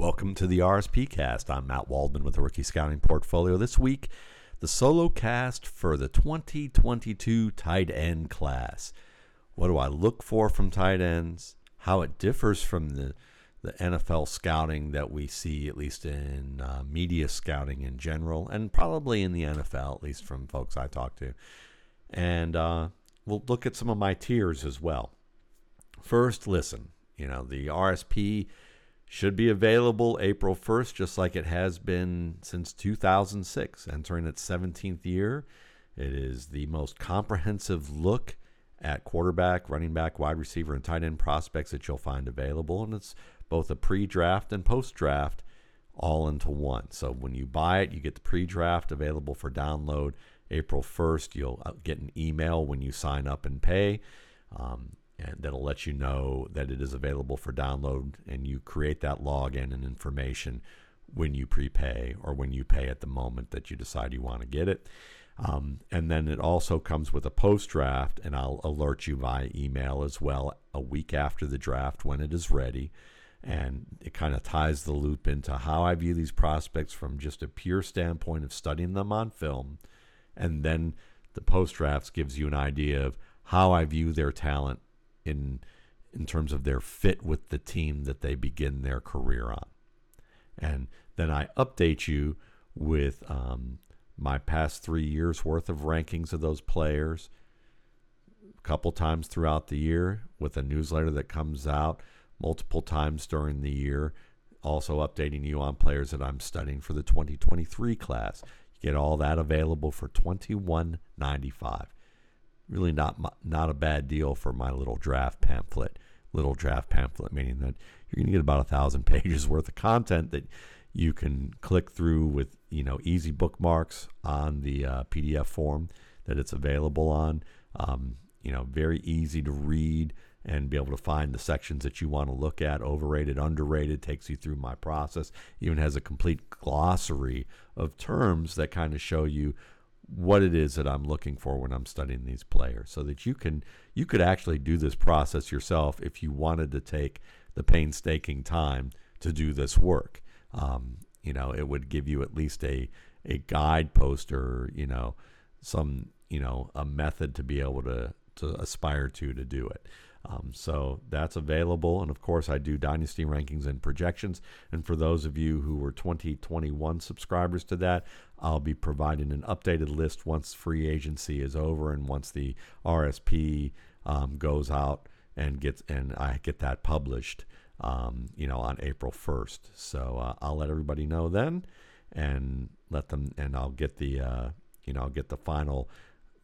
Welcome to the RSP cast. I'm Matt Waldman with the Rookie Scouting Portfolio. This week, the solo cast for the 2022 tight end class. What do I look for from tight ends? How it differs from the, the NFL scouting that we see, at least in uh, media scouting in general, and probably in the NFL, at least from folks I talk to. And uh, we'll look at some of my tiers as well. First, listen, you know, the RSP should be available April 1st, just like it has been since 2006, entering its 17th year. It is the most comprehensive look at quarterback, running back, wide receiver, and tight end prospects that you'll find available. And it's both a pre draft and post draft all into one. So when you buy it, you get the pre draft available for download April 1st. You'll uh, get an email when you sign up and pay. Um, and that'll let you know that it is available for download and you create that login and information when you prepay or when you pay at the moment that you decide you want to get it. Um, and then it also comes with a post draft, and I'll alert you via email as well a week after the draft when it is ready. And it kind of ties the loop into how I view these prospects from just a pure standpoint of studying them on film. And then the post drafts gives you an idea of how I view their talent in in terms of their fit with the team that they begin their career on. And then I update you with um, my past three years worth of rankings of those players a couple times throughout the year with a newsletter that comes out multiple times during the year. Also updating you on players that I'm studying for the 2023 class. You get all that available for 21.95 really not not a bad deal for my little draft pamphlet. Little draft pamphlet, meaning that you're going to get about a thousand pages worth of content that you can click through with you know easy bookmarks on the uh, PDF form that it's available on. Um, you know, very easy to read and be able to find the sections that you want to look at. Overrated, underrated, takes you through my process. Even has a complete glossary of terms that kind of show you what it is that I'm looking for when I'm studying these players so that you can you could actually do this process yourself if you wanted to take the painstaking time to do this work. Um, you know, it would give you at least a a guidepost or you know some you know a method to be able to to aspire to to do it. Um, so that's available. And of course, I do dynasty rankings and projections. And for those of you who were 2021 subscribers to that, I'll be providing an updated list once free agency is over and once the RSP um, goes out and gets and I get that published. Um, you know, on April 1st. So uh, I'll let everybody know then, and let them, and I'll get the, uh, you know, I'll get the final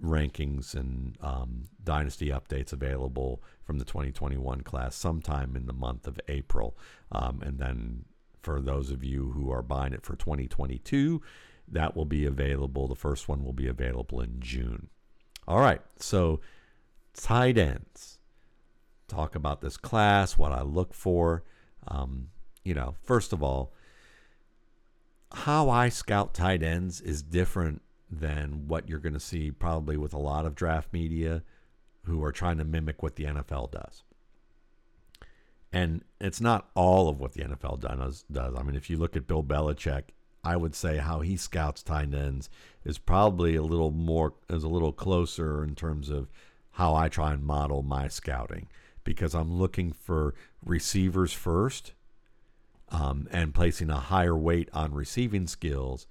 rankings and um, dynasty updates available from the 2021 class sometime in the month of April. Um, and then for those of you who are buying it for 2022, that will be available. The first one will be available in June. All right, so tight ends. Talk about this class, what I look for. Um, you know, first of all, how I scout tight ends is different than what you're going to see probably with a lot of draft media who are trying to mimic what the NFL does. And it's not all of what the NFL does. does. I mean, if you look at Bill Belichick, I would say how he scouts tight ends is probably a little more is a little closer in terms of how I try and model my scouting because I'm looking for receivers first um, and placing a higher weight on receiving skills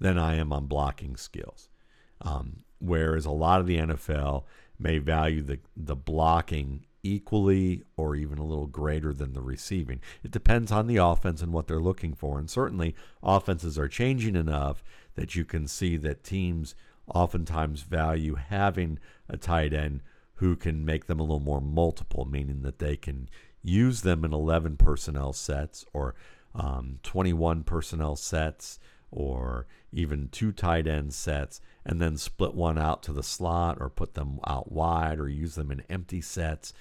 than I am on blocking skills. Um, whereas a lot of the NFL may value the, the blocking equally or even a little greater than the receiving. It depends on the offense and what they're looking for. And certainly, offenses are changing enough that you can see that teams oftentimes value having a tight end who can make them a little more multiple, meaning that they can use them in 11 personnel sets or um, 21 personnel sets or even two tight end sets and then split one out to the slot or put them out wide or use them in empty sets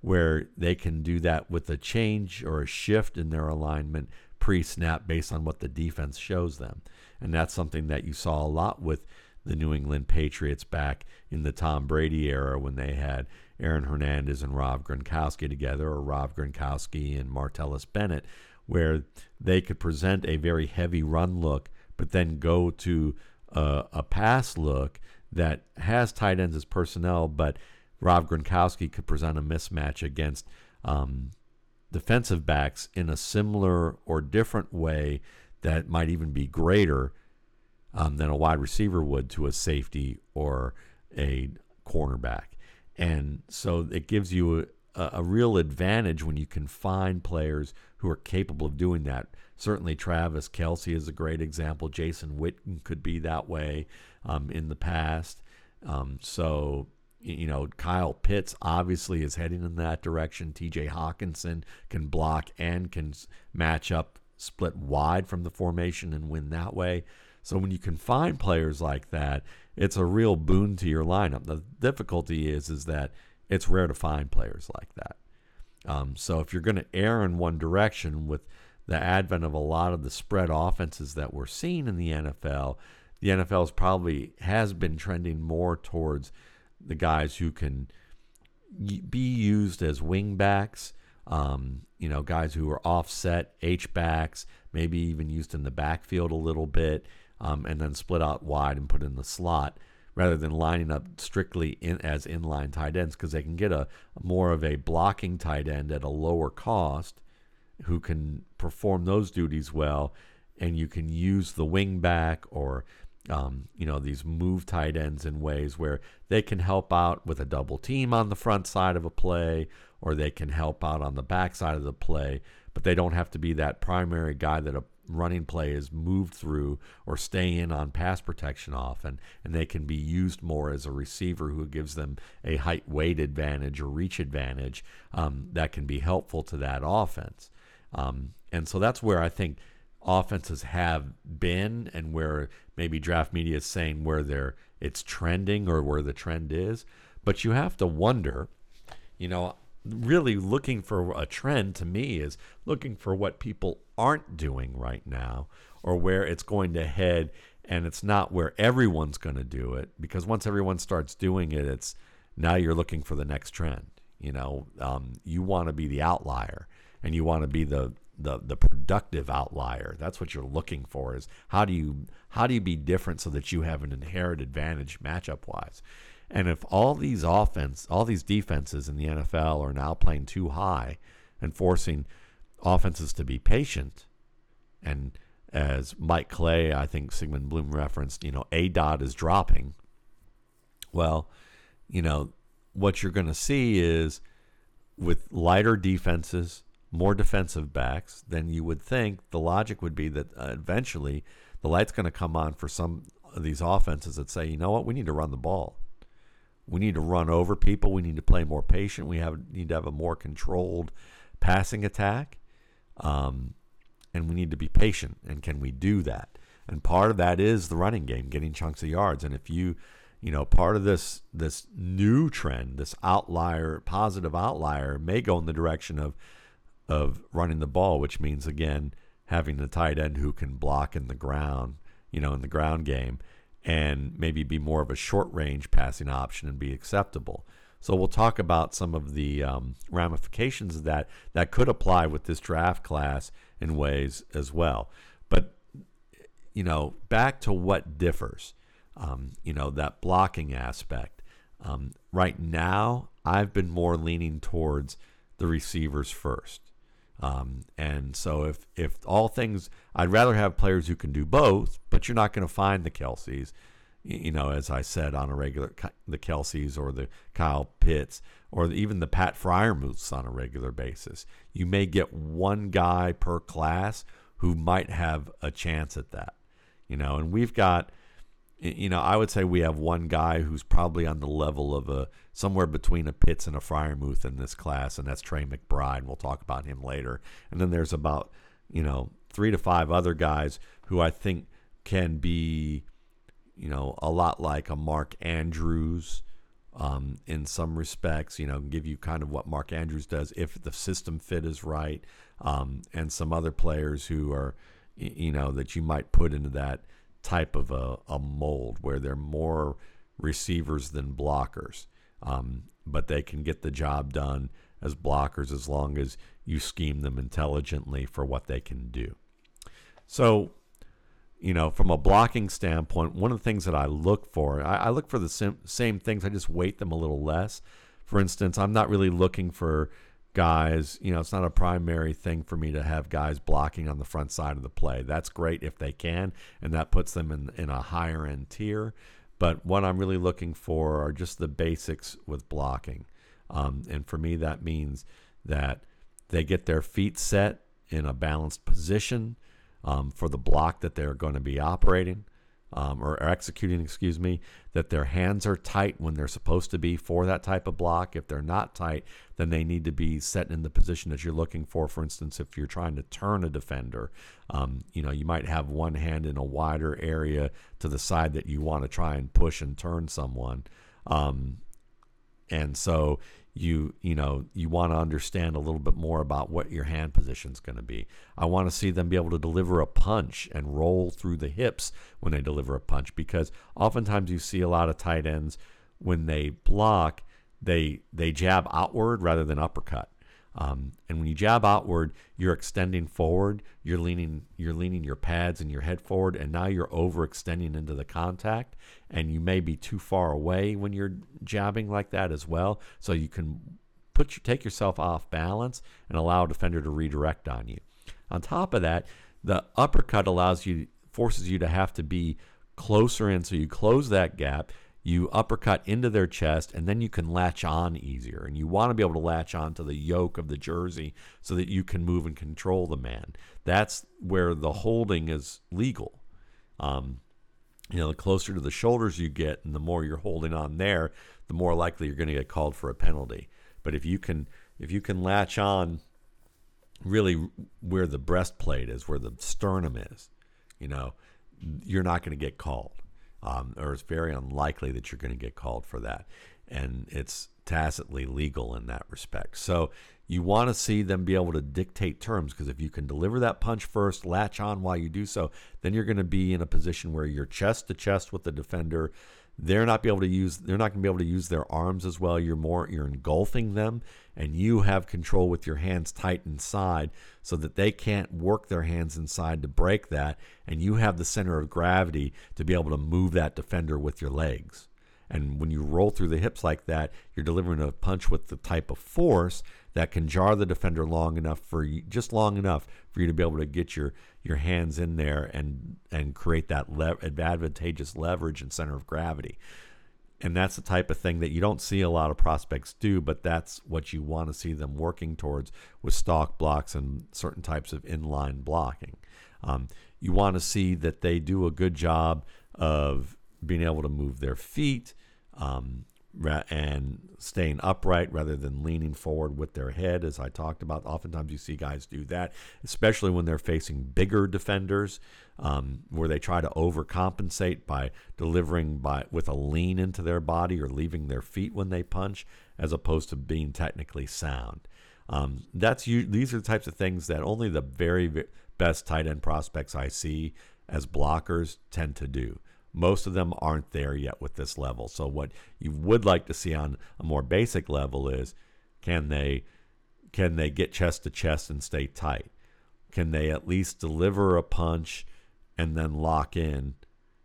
where they can do that with a change or a shift in their alignment pre snap based on what the defense shows them. And that's something that you saw a lot with the New England Patriots back in the Tom Brady era when they had Aaron Hernandez and Rob Gronkowski together or Rob Gronkowski and Martellus Bennett where they could present a very heavy run look, but then go to a, a pass look that has tight ends as personnel, but Rob Gronkowski could present a mismatch against um, defensive backs in a similar or different way that might even be greater um, than a wide receiver would to a safety or a cornerback. And so it gives you a, a, real advantage when you can find players who are capable of doing that. Certainly, Travis Kelce is a great example. Jason Witten could be that way um, in the past. Um, so, you know, Kyle Pitts obviously is heading in that direction. TJ Hockenson can block and can match up split wide from the formation and win that way. So when you can find players like that, it's a real boon to your lineup. The difficulty is is that it's rare to find players like that. Um, so if you're going to err in one direction with the advent of a lot of the spread offenses that we're seeing in the NFL, the NFL's probably has been trending more towards the guys who can be used as wing backs, um, you know, guys who are offset H backs, maybe even used in the backfield a little bit, um, and then split out wide and put in the slot rather than lining up strictly in as inline tight ends because they can get a more of a blocking tight end at a lower cost who can perform those duties well and you can use the wing back or um, you know these move tight ends in ways where they can help out with a double team on the front side of a play or they can help out on the back side of the play but they don't have to be that primary guy that a running play is moved through or stay in on pass protection often, and they can be used more as a receiver who gives them a height weight advantage or reach advantage um, that can be helpful to that offense. Um, and so that's where I think offenses have been and where maybe draft media is saying where they're it's trending or where the trend is. But you have to wonder, you know, really looking for a trend to me is looking for what people aren't doing right now or where it's going to head and it's not where everyone's going to do it because once everyone starts doing it it's now you're looking for the next trend you know um, you want to be the outlier and you want to be the, the the productive outlier that's what you're looking for is how do you how do you be different so that you have an inherent advantage matchup wise and if all these offense, all these defenses in the NFL are now playing too high and forcing offenses to be patient, and as Mike Clay, I think Sigmund Bloom referenced, you know, A dot is dropping. Well, you know, what you're going to see is with lighter defenses, more defensive backs, then you would think the logic would be that uh, eventually the light's going to come on for some of these offenses that say, you know what, we need to run the ball. We need to run over people. We need to play more patient. We have need to have a more controlled passing attack, um, and we need to be patient. And can we do that? And part of that is the running game, getting chunks of yards. And if you, you know, part of this this new trend, this outlier, positive outlier, may go in the direction of of running the ball, which means again having the tight end who can block in the ground, you know, in the ground game and maybe be more of a short range passing option and be acceptable. So we'll talk about some of the um, ramifications of that that could apply with this draft class in ways as well. But you know, back to what differs. Um, you know, that blocking aspect. Um, right now, I've been more leaning towards the receivers first. Um, and so if if all things, I'd rather have players who can do both, but you're not going to find the Kelces, you know, as I said on a regular, the Kelces or the Kyle Pitts or even the Pat Freiermuths on a regular basis. You may get one guy per class who might have a chance at that, you know, and we've got you know, I would say we have one guy who's probably on the level of a somewhere between a Pitts and a Freiermuth in this class, and that's Trey McBride. We'll talk about him later. And then there's about you know three to five other guys who I think can be, you know, a lot like a Mark Andrews. Um, in some respects, you know, give you kind of what Mark Andrews does if the system fit is right, um, and some other players who are, you know, that you might put into that type of a, a mold where they're more receivers than blockers. Um, but they can get the job done as blockers as long as you scheme them intelligently for what they can do. So, you know, from a blocking standpoint, one of the things that I look for, I, I look for the sim- same things. I just weight them a little less. For instance, I'm not really looking for guys, you know, it's not a primary thing for me to have guys blocking on the front side of the play. That's great if they can, and that puts them in, in a higher end tier. But what I'm really looking for are just the basics with blocking. Um, and for me, that means that they get their feet set in a balanced position um, for the block that they're going to be operating um, or, executing, excuse me, that their hands are tight when they're supposed to be for that type of block. If they're not tight, then they need to be set in the position that you're looking for. For instance, if you're trying to turn a defender, um, you know, you might have one hand in a wider area to the side that you want to try and push and turn someone. Um, and so you you know you want to understand a little bit more about what your hand position is going to be. I want to see them be able to deliver a punch and roll through the hips when they deliver a punch because oftentimes you see a lot of tight ends when they block they they jab outward rather than uppercut. Um, and when you jab outward, you're extending forward. You're leaning, you're leaning your pads and your head forward, and now you're overextending into the contact. And you may be too far away when you're jabbing like that as well. So you can put you take yourself off balance and allow a defender to redirect on you. On top of that, the uppercut allows you forces you to have to be closer in, so you close that gap you uppercut into their chest, and then you can latch on easier. And you want to be able to latch on to the yoke of the jersey so that you can move and control the man. That's where the holding is legal. Um, you know, the closer to the shoulders you get, and the more you're holding on there, the more likely you're going to get called for a penalty. But if you can, if you can latch on, really where the breastplate is, where the sternum is, you know, you're not going to get called um, or it's very unlikely that you're going to get called for that. And it's tacitly legal in that respect. So you want to see them be able to dictate terms because if you can deliver that punch first, latch on while you do so, then you're going to be in a position where you're chest to chest with the defender they're not be able to use they're not going to be able to use their arms as well. You're more you're engulfing them and you have control with your hands tight inside so that they can't work their hands inside to break that and you have the center of gravity to be able to move that defender with your legs. And when you roll through the hips like that you're delivering a punch with the type of force that can jar the defender long enough for you, just long enough for you to be able to get your your hands in there and and create that le- advantageous leverage and center of gravity. And that's the type of thing that you don't see a lot of prospects do, but that's what you want to see them working towards with stock blocks and certain types of inline blocking. Um, you want to see that they do a good job of being able to move their feet, um, and staying upright rather than leaning forward with their head, as I talked about. Oftentimes, you see guys do that, especially when they're facing bigger defenders, um, where they try to overcompensate by delivering by with a lean into their body or leaving their feet when they punch, as opposed to being technically sound. Um, that's these are the types of things that only the very best tight end prospects I see as blockers tend to do. Most of them aren't there yet with this level. So what you would like to see on a more basic level is can they can they get chest to chest and stay tight? Can they at least deliver a punch and then lock in,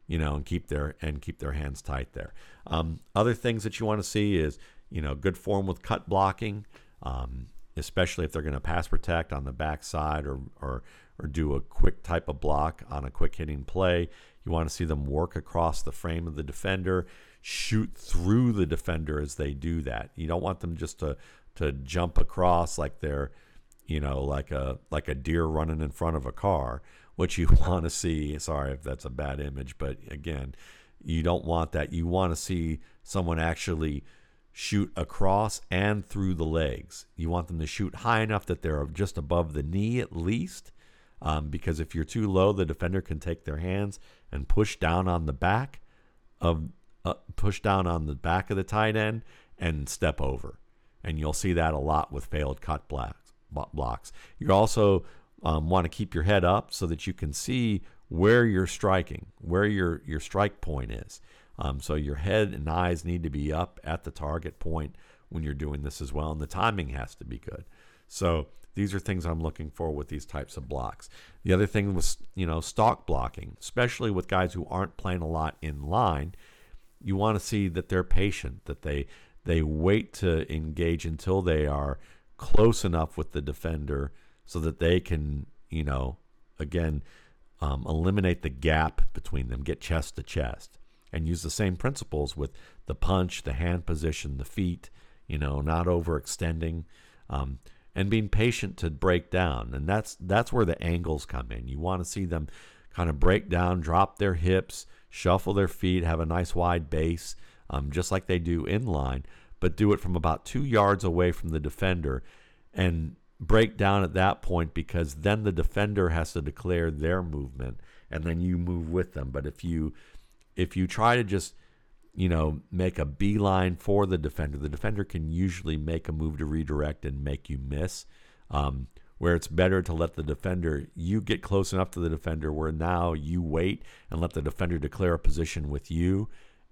you know, and keep their and keep their hands tight there? Um, other things that you want to see is you know good form with cut blocking, um, especially if they're going to pass protect on the backside or or or do a quick type of block on a quick hitting play. You want to see them work across the frame of the defender, shoot through the defender as they do that. You don't want them just to to jump across like they're, you know, like a like a deer running in front of a car. What you want to see, sorry if that's a bad image, but again, you don't want that. You want to see someone actually shoot across and through the legs. You want them to shoot high enough that they're just above the knee at least. Um, because if you're too low, the defender can take their hands and push down on the back of uh, push down on the back of the tight end and step over. And you'll see that a lot with failed cut blocks. blocks. You also um, want to keep your head up so that you can see where you're striking, where your, your strike point is. Um, so your head and eyes need to be up at the target point when you're doing this as well, and the timing has to be good. So these are things I'm looking for with these types of blocks. The other thing was, you know, stock blocking, especially with guys who aren't playing a lot in line. You want to see that they're patient, that they they wait to engage until they are close enough with the defender so that they can, you know, again, um, eliminate the gap between them, get chest to chest, and use the same principles with the punch, the hand position, the feet, you know, not overextending. Um, and being patient to break down. And that's that's where the angles come in. You want to see them kind of break down, drop their hips, shuffle their feet, have a nice wide base, um, just like they do in line, but do it from about two yards away from the defender and break down at that point because then the defender has to declare their movement and then you move with them. But if you if you try to just you know, make a beeline for the defender. The defender can usually make a move to redirect and make you miss. Um, where it's better to let the defender, you get close enough to the defender where now you wait and let the defender declare a position with you,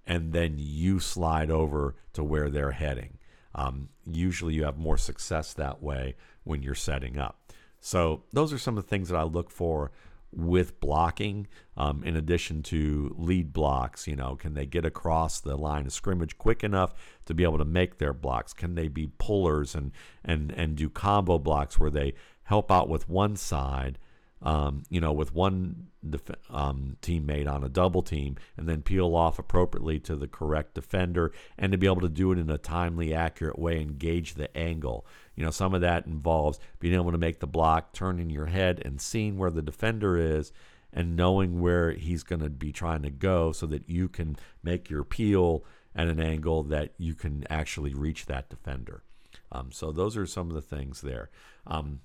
and then you slide over to where they're heading. Um, usually you have more success that way when you're setting up. So, those are some of the things that I look for with blocking um, in addition to lead blocks you know can they get across the line of scrimmage quick enough to be able to make their blocks can they be pullers and and and do combo blocks where they help out with one side um, you know, with one def- um, teammate on a double team and then peel off appropriately to the correct defender and to be able to do it in a timely, accurate way and gauge the angle. You know, some of that involves being able to make the block, turning your head and seeing where the defender is and knowing where he's going to be trying to go so that you can make your peel at an angle that you can actually reach that defender. Um, so those are some of the things there. Um,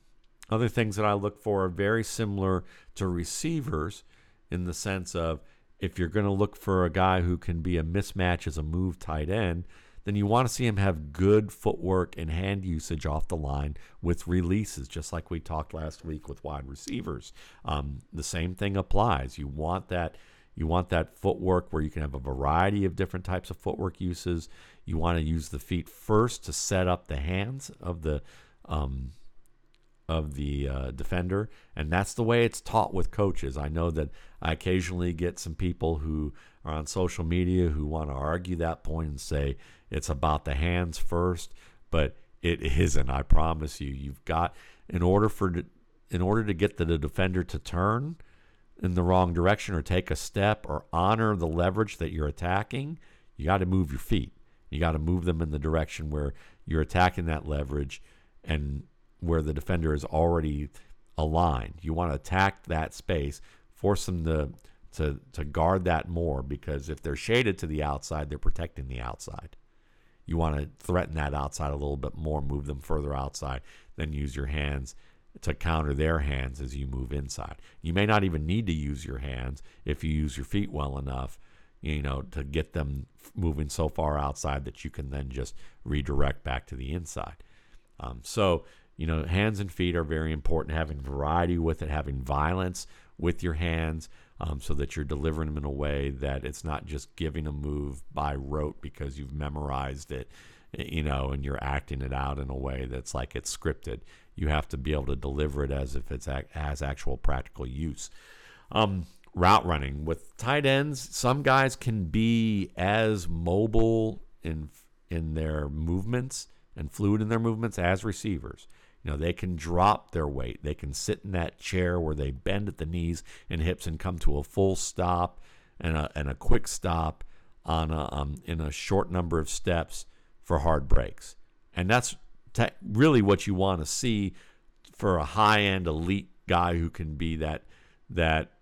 other things that I look for are very similar to receivers in the sense of if you're going to look for a guy who can be a mismatch as a move tight end, then you want to see him have good footwork and hand usage off the line with releases, just like we talked last week with wide receivers. Um, the same thing applies. You want that. You want that footwork where you can have a variety of different types of footwork uses. You want to use the feet first to set up the hands of the um, of the uh, defender, and that's the way it's taught with coaches. I know that I occasionally get some people who are on social media who want to argue that point and say it's about the hands first, but it isn't. I promise you. You've got in order for in order to get the, the defender to turn in the wrong direction or take a step or honor the leverage that you're attacking, you got to move your feet. You got to move them in the direction where you're attacking that leverage and where the defender is already aligned. You want to attack that space, force them to to to guard that more because if they're shaded to the outside, they're protecting the outside. You want to threaten that outside a little bit more, move them further outside, then use your hands to counter their hands as you move inside. You may not even need to use your hands if you use your feet well enough, you know, to get them moving so far outside that you can then just redirect back to the inside. Um, so you know, hands and feet are very important. Having variety with it, having violence with your hands, um, so that you're delivering them in a way that it's not just giving a move by rote because you've memorized it, you know, and you're acting it out in a way that's like it's scripted. You have to be able to deliver it as if it's has actual practical use. Um, route running with tight ends, some guys can be as mobile in in their movements and fluid in their movements as receivers. You know, they can drop their weight. They can sit in that chair where they bend at the knees and hips and come to a full stop and a, and a quick stop on a, um, in a short number of steps for hard breaks. And that's te- really what you want to see for a high-end elite guy who can be that that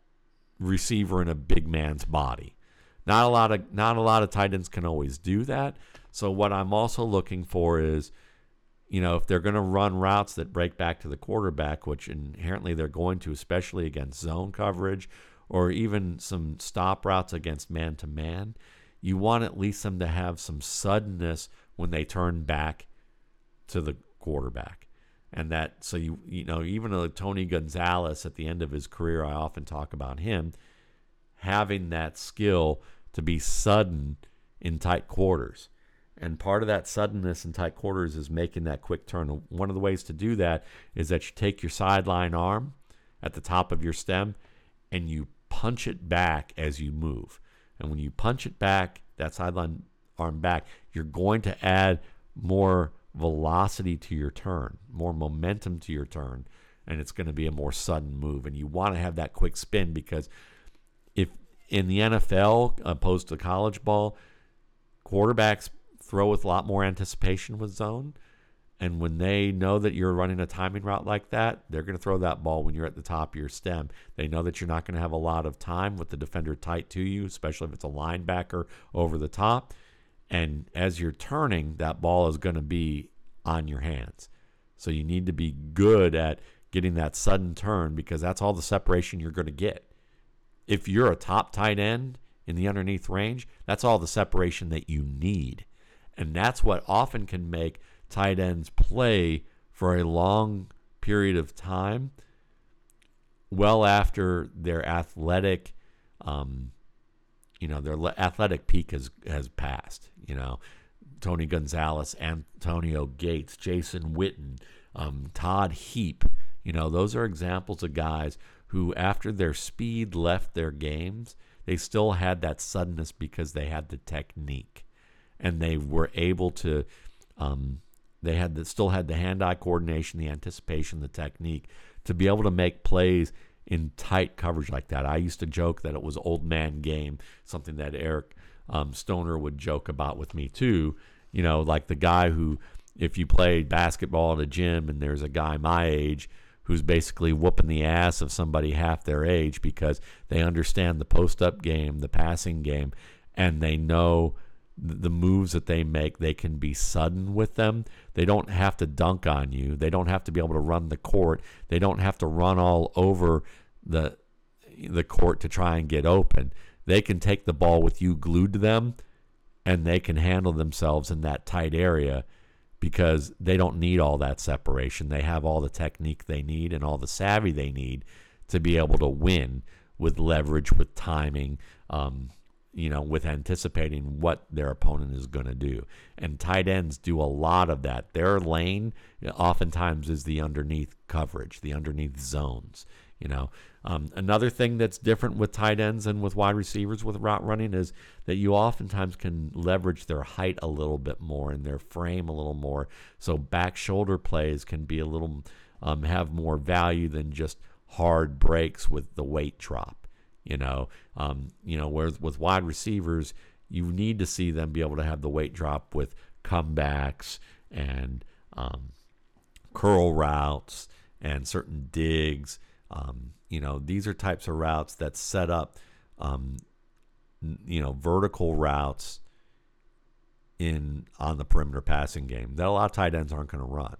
receiver in a big man's body. Not a lot of not a lot of tight ends can always do that. So what I'm also looking for is you know, if they're going to run routes that break back to the quarterback, which inherently they're going to, especially against zone coverage or even some stop routes against man to man, you want at least them to have some suddenness when they turn back to the quarterback. And that, so you, you know, even though Tony Gonzalez at the end of his career, I often talk about him having that skill to be sudden in tight quarters And part of that suddenness in tight quarters is making that quick turn. One of the ways to do that is that you take your sideline arm at the top of your stem and you punch it back as you move. And when you punch it back, that sideline arm back, you're going to add more velocity to your turn, more momentum to your turn, and it's going to be a more sudden move. And you want to have that quick spin because if in the NFL opposed to college ball, quarterbacks throw with a lot more anticipation with zone. And when they know that you're running a timing route like that, they're going to throw that ball when you're at the top of your stem. They know that you're not going to have a lot of time with the defender tight to you, especially if it's a linebacker over the top. And as you're turning, that ball is going to be on your hands. So you need to be good at getting that sudden turn because that's all the separation you're going to get. If you're a top tight end in the underneath range, that's all the separation that you need. And that's what often can make tight ends play for a long period of time, well after their athletic, um, you know, their athletic peak has has passed. You know, Tony Gonzalez, Antonio Gates, Jason Witten, um, Todd Heap. You know, those are examples of guys who, after their speed left their games, they still had that suddenness because they had the technique and they were able to um, they had the, still had the hand-eye coordination, the anticipation, the technique to be able to make plays in tight coverage like that. I used to joke that it was old man game, something that Eric um, Stoner would joke about with me too. You know, like the guy who, if you play basketball at a gym and there's a guy my age who's basically whooping the ass of somebody half their age because they understand the post-up game, the passing game, and they know the moves that they make, they can be sudden with them. They don't have to dunk on you. They don't have to be able to run the court. They don't have to run all over the the court to try and get open. They can take the ball with you glued to them and they can handle themselves in that tight area because they don't need all that separation. They have all the technique they need and all the savvy they need to be able to win with leverage, with timing, um, you know, with anticipating what their opponent is going to do. And tight ends do a lot of that. Their lane oftentimes is the underneath coverage, the underneath zones. You know, um, another thing that's different with tight ends and with wide receivers with route running is that you oftentimes can leverage their height a little bit more and their frame a little more. So back shoulder plays can be a little um, have more value than just hard breaks with the weight drop. You know, um, you know, whereas with wide receivers, you need to see them be able to have the weight drop with comebacks and um, curl routes and certain digs. Um, you know, these are types of routes that set up, um, you know, vertical routes in on the perimeter passing game that a lot of tight ends aren't going to run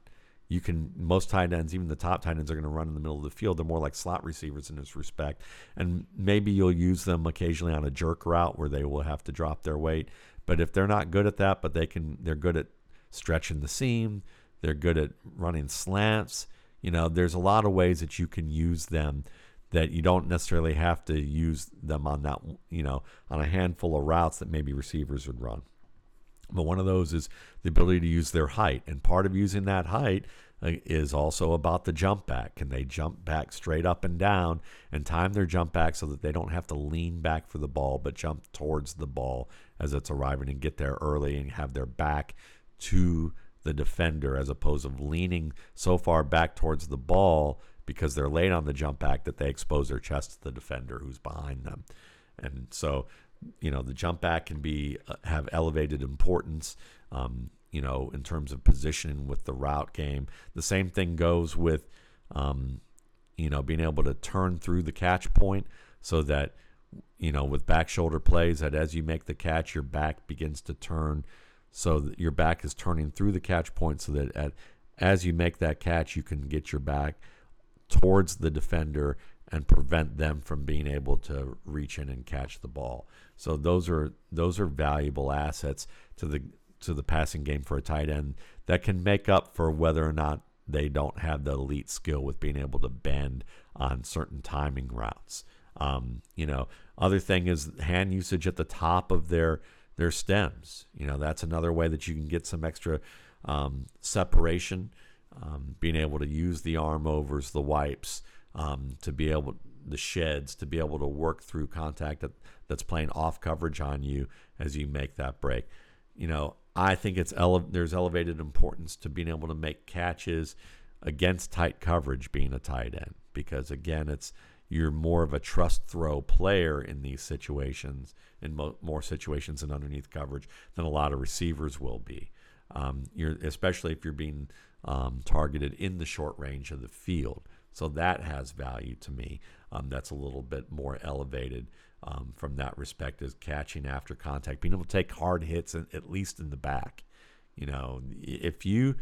you can most tight ends, even the top tight ends, are going to run in the middle of the field. They're more like slot receivers in this respect, and maybe you'll use them occasionally on a jerk route where they will have to drop their weight. But if they're not good at that, but they can, they're good at stretching the seam. They're good at running slants. You know, there's a lot of ways that you can use them that you don't necessarily have to use them on that, you know, on a handful of routes that maybe receivers would run. But one of those is the ability to use their height. And part of using that height is also about the jump back. Can they jump back straight up and down and time their jump back so that they don't have to lean back for the ball, but jump towards the ball as it's arriving and get there early and have their back to the defender as opposed to leaning so far back towards the ball because they're late on the jump back that they expose their chest to the defender who's behind them. And so you know the jump back can be uh, have elevated importance um, you know in terms of positioning with the route game. The same thing goes with um, you know being able to turn through the catch point so that you know with back shoulder plays that as you make the catch your back begins to turn so that your back is turning through the catch point so that at, as you make that catch you can get your back towards the defender and prevent them from being able to reach in and catch the ball. So those are those are valuable assets to the to the passing game for a tight end that can make up for whether or not they don't have the elite skill with being able to bend on certain timing routes. Um, you know, other thing is hand usage at the top of their their stems. You know, that's another way that you can get some extra um, separation. Um, being able to use the arm overs, the wipes, um, to be able the sheds to be able to work through contact that, that's playing off coverage on you as you make that break. You know, I think it's ele- there's elevated importance to being able to make catches against tight coverage being a tight end because again, it's you're more of a trust throw player in these situations, in mo- more situations than underneath coverage than a lot of receivers will be. Um, you're especially if you're being um, targeted in the short range of the field. So that has value to me. Um, that's a little bit more elevated um, from that respect as catching after contact, being able to take hard hits in, at least in the back. You know, if you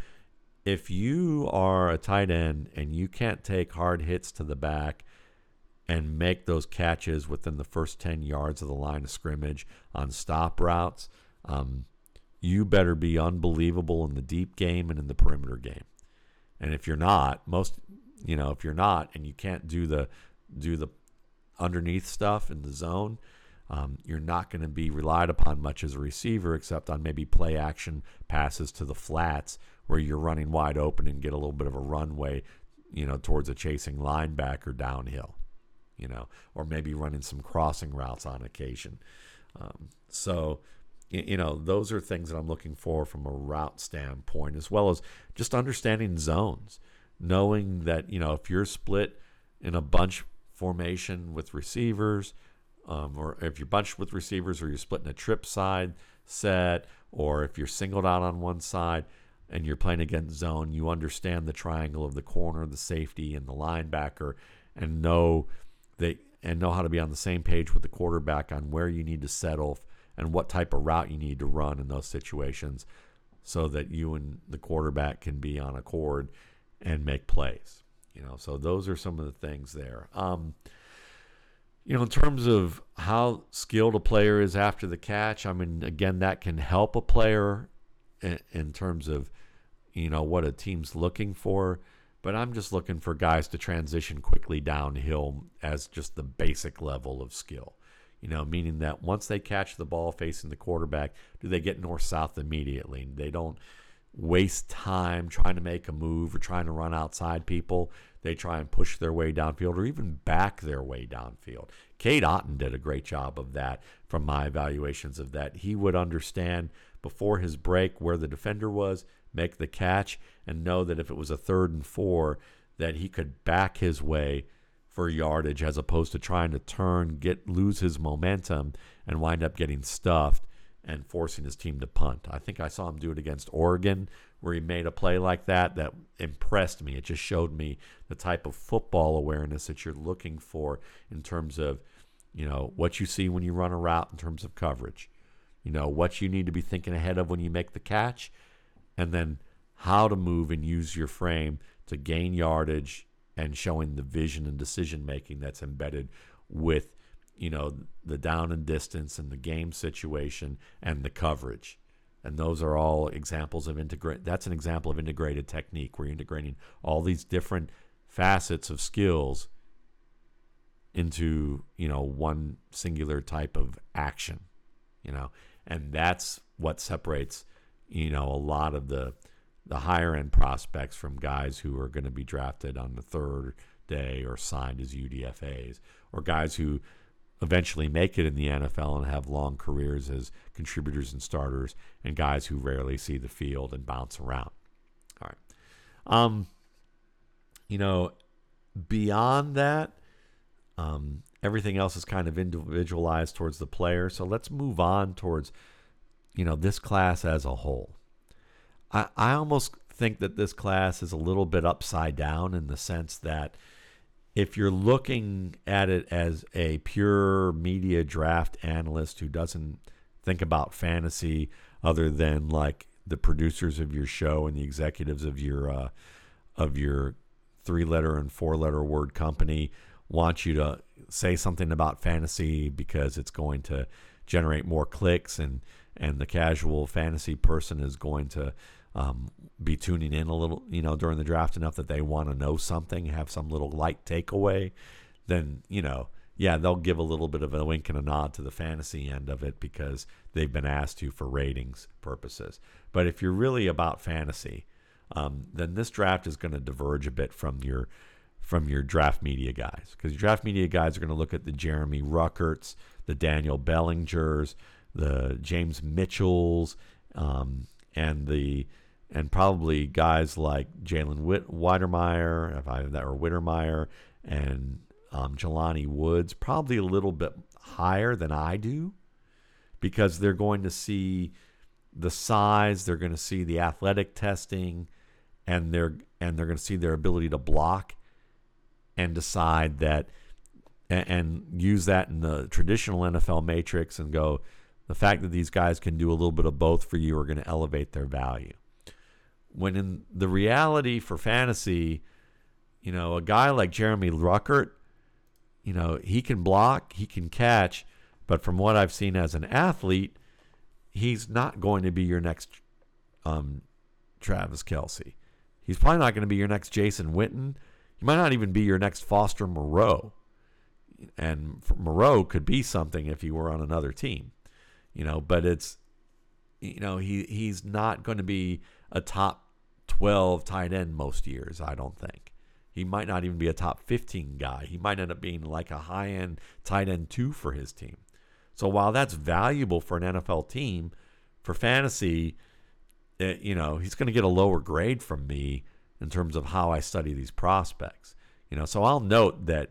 if you are a tight end and you can't take hard hits to the back and make those catches within the first 10 yards of the line of scrimmage on stop routes, um, you better be unbelievable in the deep game and in the perimeter game. And if you're not, most, you know, if you're not and you can't do the do the underneath stuff in the zone, um, you're not going to be relied upon much as a receiver, except on maybe play action passes to the flats where you're running wide open and get a little bit of a runway, you know, towards a chasing linebacker downhill you know, or maybe running some crossing routes on occasion. Um, so, you know, those are things that I'm looking for from a route standpoint, as well as just understanding zones, knowing that, you know, if you're split in a bunch formation with receivers, um, or if you're bunched with receivers, or you're split in a trip side set, or if you're singled out on one side and you're playing against zone, you understand the triangle of the corner, the safety, and the linebacker, and know they and know how to be on the same page with the quarterback on where you need to settle and what type of route you need to run in those situations so that you and the quarterback can be on accord and make plays. You know, so those are some of the things there. Um, you know, in terms of how skilled a player is after the catch, I mean, again, that can help a player in, in terms of, you know, what a team's looking for but I'm just looking for guys to transition quickly downhill as just the basic level of skill. You know, meaning that once they catch the ball facing the quarterback, do they get north south immediately? They don't waste time trying to make a move or trying to run outside people. They try and push their way downfield or even back their way downfield. Cade Otton did a great job of that from my evaluations of that. He would understand before his break where the defender was, make the catch, and know that if it was a third and four, that he could back his way for yardage as opposed to trying to turn, get lose his momentum, and wind up getting stuffed and forcing his team to punt. I think I saw him do it against Oregon, where he made a play like that that impressed me. It just showed me the type of football awareness that you're looking for in terms of, you know, what you see when you run a route in terms of coverage. You know, what you need to be thinking ahead of when you make the catch, and then how to move and use your frame to gain yardage and showing the vision and decision making that's embedded with you know the down and distance and the game situation and the coverage. And those are all examples of integrate that's an example of integrated technique where you're integrating all these different facets of skills into you know one singular type of action you know? And that's what separates you know a lot of the the higher end prospects from guys who are going to be drafted on the third day or signed as UDFA's, or guys who eventually make it in the NFL and have long careers as contributors and starters, and guys who rarely see the field and bounce around. All right. Um, you know, beyond that, um, everything else is kind of individualized towards the player. So let's move on towards, you know, this class as a whole. I, I almost think that this class is a little bit upside down in the sense that if you're looking at it as a pure media draft analyst who doesn't think about fantasy other than like the producers of your show and the executives of your uh, of your three letter and four letter word company want you to say something about fantasy because it's going to generate more clicks and and the casual fantasy person is going to um, be tuning in a little, you know, during the draft enough that they want to know something, have some little light takeaway, then, you know, yeah, they'll give a little bit of a wink and a nod to the fantasy end of it because they've been asked to for ratings purposes. But if you're really about fantasy, um, then this draft is going to diverge a bit from your from your draft media guys because your draft media guys are going to look at the Jeremy Ruckerts, the Daniel Bellingers, the James Mitchells, um, and the and probably guys like Jalen Witt, Wydermyer, if I that or Wittermeyer, and um, Jelani Woods, probably a little bit higher than I do, because they're going to see the size, they're going to see the athletic testing, and they're and they're going to see their ability to block, and decide that, and, and use that in the traditional NFL matrix, and go, the fact that these guys can do a little bit of both for you are going to elevate their value. When in the reality for fantasy, you know, a guy like Jeremy Ruckert you know, he can block, he can catch, but from what I've seen as an athlete, he's not going to be your next um, Travis Kelce. He's probably not going to be your next Jason Witten. He might not even be your next Foster Moreau. And Moreau could be something if he were on another team, you know. But it's, you know, he he's not going to be a top twelve tight end most years. I don't think. He might not even be a top 15 guy. He might end up being like a high end tight end two for his team. So while that's valuable for an NFL team, for fantasy, it, eh, you know, he's going to get a lower grade from me in terms of how I study these prospects. You know, so I'll note that,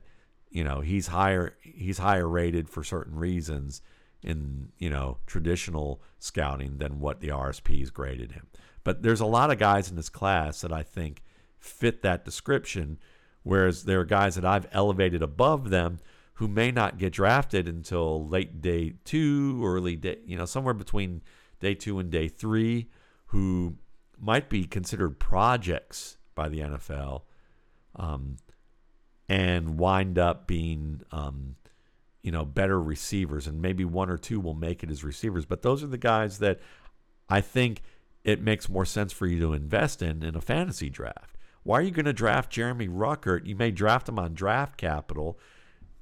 you know, he's higher he's higher rated for certain reasons in, you know, traditional scouting than what the RSPs graded him. But there's a lot of guys in this class that I think fit that description. Whereas there are guys that I've elevated above them who may not get drafted until late day two, early day, you know, somewhere between day two and day three, who might be considered projects by the NFL um, and wind up being, um, you know, better receivers. And maybe one or two will make it as receivers. But those are the guys that I think it makes more sense for you to invest in in a fantasy draft. Why are you going to draft Jeremy Ruckert? You may draft him on draft capital,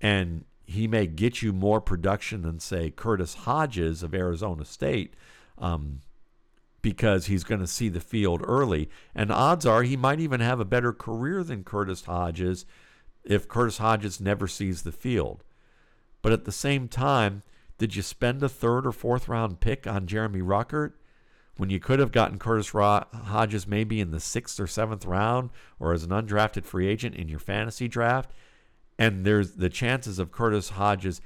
and he may get you more production than, say, Curtis Hodges of Arizona State. Um, because he's going to see the field early. And odds are he might even have a better career than Curtis Hodges if Curtis Hodges never sees the field. But at the same time, did you spend a third or fourth round pick on Jeremy Ruckert? When you could have gotten Curtis Hodges maybe in the sixth or seventh round or as an undrafted free agent in your fantasy draft. And there's the chances of Curtis Hodges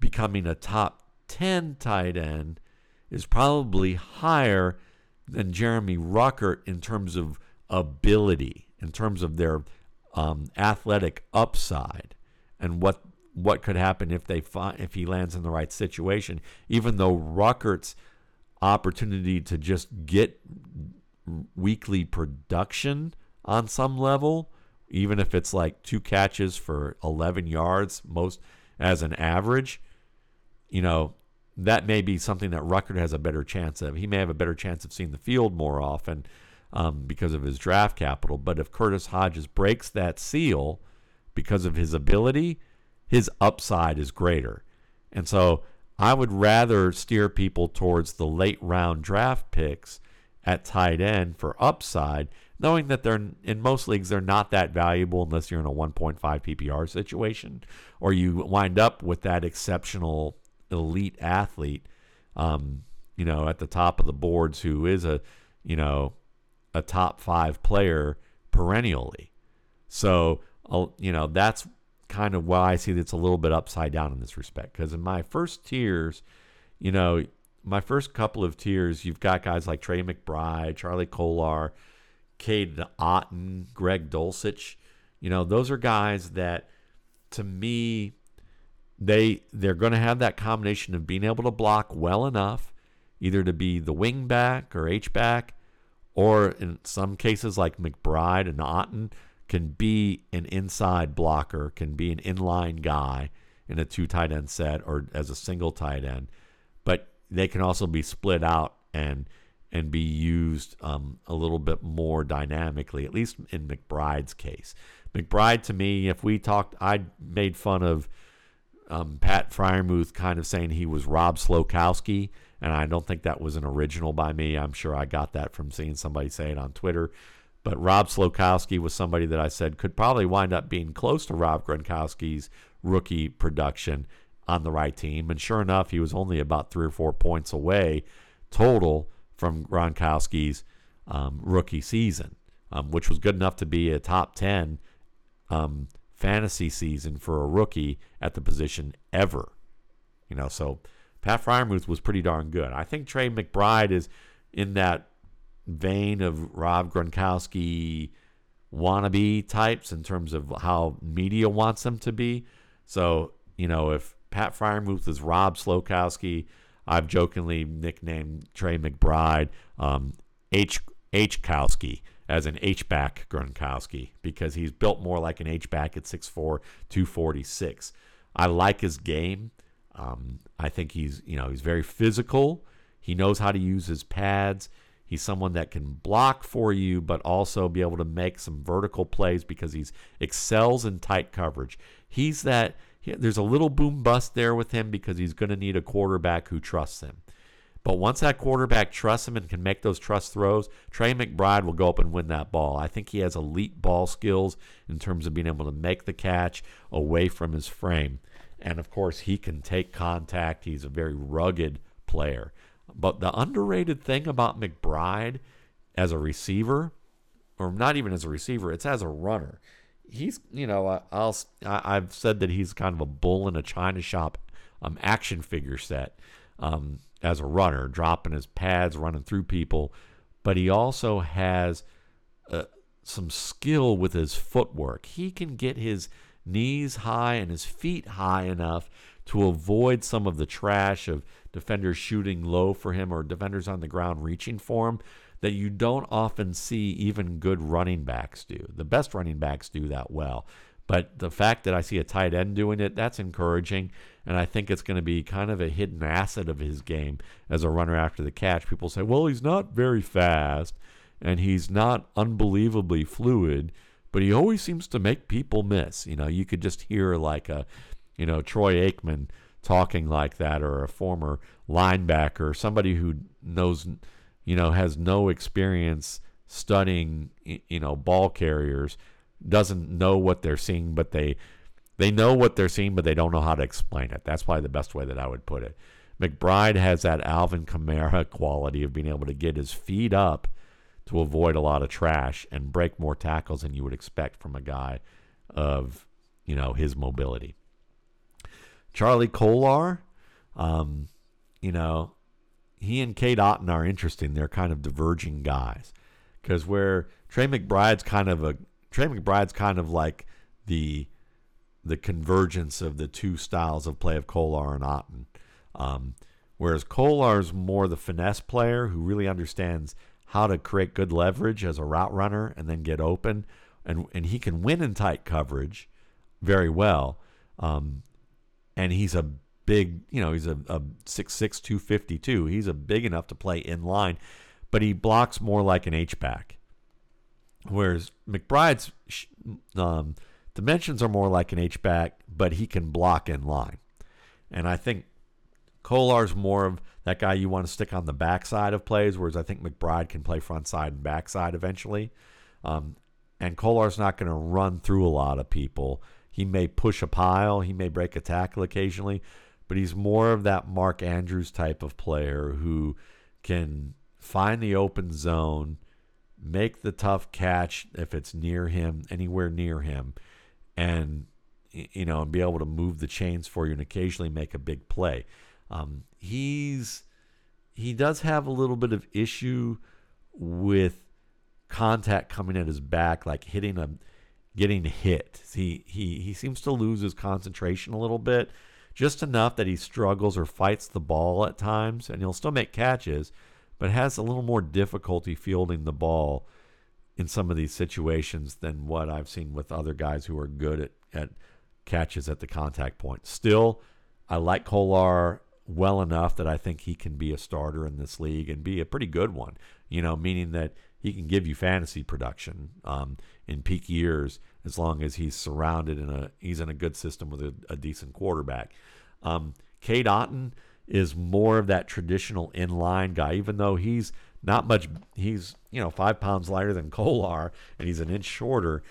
becoming a top 10 tight end is probably higher than Jeremy Ruckert in terms of ability, in terms of their um, athletic upside, and what what could happen if they if he lands in the right situation. Even though Ruckert's opportunity to just get weekly production on some level, even if it's like two catches for 11 yards, most as an average, you know, that may be something that Ruckert has a better chance of. He may have a better chance of seeing the field more often um, because of his draft capital. But if Curtis Hodges breaks that seal because of his ability, his upside is greater. And so I would rather steer people towards the late round draft picks at tight end for upside, knowing that they're in most leagues they're not that valuable unless you're in a 1.5 PPR situation or you wind up with that exceptional elite athlete, um, you know, at the top of the boards who is a, you know, a top five player perennially. So, uh, you know, that's kind of why I see that's a little bit upside down in this respect. Because in my first tiers, you know, my first couple of tiers, you've got guys like Trey McBride, Charlie Kolar, Cade Otton, Greg Dulcich. You know, those are guys that, to me, they they're going to have that combination of being able to block well enough, either to be the wing back or H back, or in some cases like McBride and Otton, can be an inside blocker, can be an inline guy in a two tight end set or as a single tight end, but they can also be split out and and be used um, a little bit more dynamically, at least in McBride's case. McBride, to me, if we talked, I made fun of um, Pat Freiermuth kind of saying he was Rob Slokowski, and I don't think that was an original by me. I'm sure I got that from seeing somebody say it on Twitter. But Rob Slokowski was somebody that I said could probably wind up being close to Rob Gronkowski's rookie production on the right team. And sure enough, he was only about three or four points away total from Gronkowski's um, rookie season, um, which was good enough to be a top 10 um, fantasy season for a rookie at the position ever. You know, so Pat Freiermuth was pretty darn good. I think Trey McBride is in that vein of Rob Gronkowski wannabe types in terms of how media wants them to be. So, you know, if Pat Freiermuth is Rob Slokowski, I've jokingly nicknamed Trey McBride um, H. H. Kowski as an H-back Gronkowski because he's built more like an H-back at 6'4", 246. I like his game. Um, I think he's you know he's very physical. He knows how to use his pads. He's someone that can block for you, but also be able to make some vertical plays because he's excels in tight coverage. He's that. He, there's a little boom bust there with him because he's going to need a quarterback who trusts him. But once that quarterback trusts him and can make those trust throws, Trey McBride will go up and win that ball. I think he has elite ball skills in terms of being able to make the catch away from his frame. And of course, he can take contact. He's a very rugged player. But the underrated thing about McBride as a receiver, or not even as a receiver, it's as a runner. He's, you know, I'll I've said that he's kind of a bull in a china shop um, action figure set. Um, as a runner, dropping his pads, running through people, but he also has uh, some skill with his footwork. He can get his knees high and his feet high enough to avoid some of the trash of defenders shooting low for him or defenders on the ground reaching for him that you don't often see even good running backs do. The best running backs do that well. But the fact that I see a tight end doing it, that's encouraging. And I think it's going to be kind of a hidden asset of his game as a runner after the catch. People say, well, he's not very fast and he's not unbelievably fluid, but he always seems to make people miss. You know, you could just hear like a, you know, Troy Aikman talking like that or a former linebacker, somebody who knows, you know, has no experience studying, you know, ball carriers, doesn't know what they're seeing, but they they know what they're seeing, but they don't know how to explain it. That's probably the best way that I would put it. McBride has that Alvin Kamara quality of being able to get his feet up to avoid a lot of trash and break more tackles than you would expect from a guy of you know his mobility. Charlie Kolar, um, you know, he and Cade Otton are interesting. They're kind of diverging guys because where Trey McBride's kind of a Trey McBride's kind of like the the convergence of the two styles of play of Kolar and Otton. Um, whereas Kolar's more the finesse player who really understands how to create good leverage as a route runner and then get open, and and he can win in tight coverage very well. Um, and he's a big, you know, he's a, a 6'6", 252. He's a big enough to play in line, but he blocks more like an H back. Whereas McBride's um, Dimensions are more like an H back, but he can block in line. And I think Kolar's more of that guy you want to stick on the backside of plays, whereas I think McBride can play front side and backside eventually. Um, and Kolar's not going to run through a lot of people. He may push a pile, he may break a tackle occasionally, but he's more of that Mark Andrews type of player who can find the open zone, make the tough catch if it's near him, anywhere near him, and you know, and be able to move the chains for you and occasionally make a big play. Um, he's he does have a little bit of issue with contact coming at his back, like hitting a getting hit. He he he seems to lose his concentration a little bit, just enough that he struggles or fights the ball at times, and he'll still make catches, but has a little more difficulty fielding the ball in some of these situations than what I've seen with other guys who are good at, at catches at the contact point. Still, I like Kolar well enough that I think he can be a starter in this league and be a pretty good one. You know, meaning that he can give you fantasy production um, in peak years as long as he's surrounded in a he's in a good system with a, a decent quarterback. Um, Cade Otton is more of that traditional inline guy, even though he's not much. He's you know five pounds lighter than Kolar, and he's an inch shorter.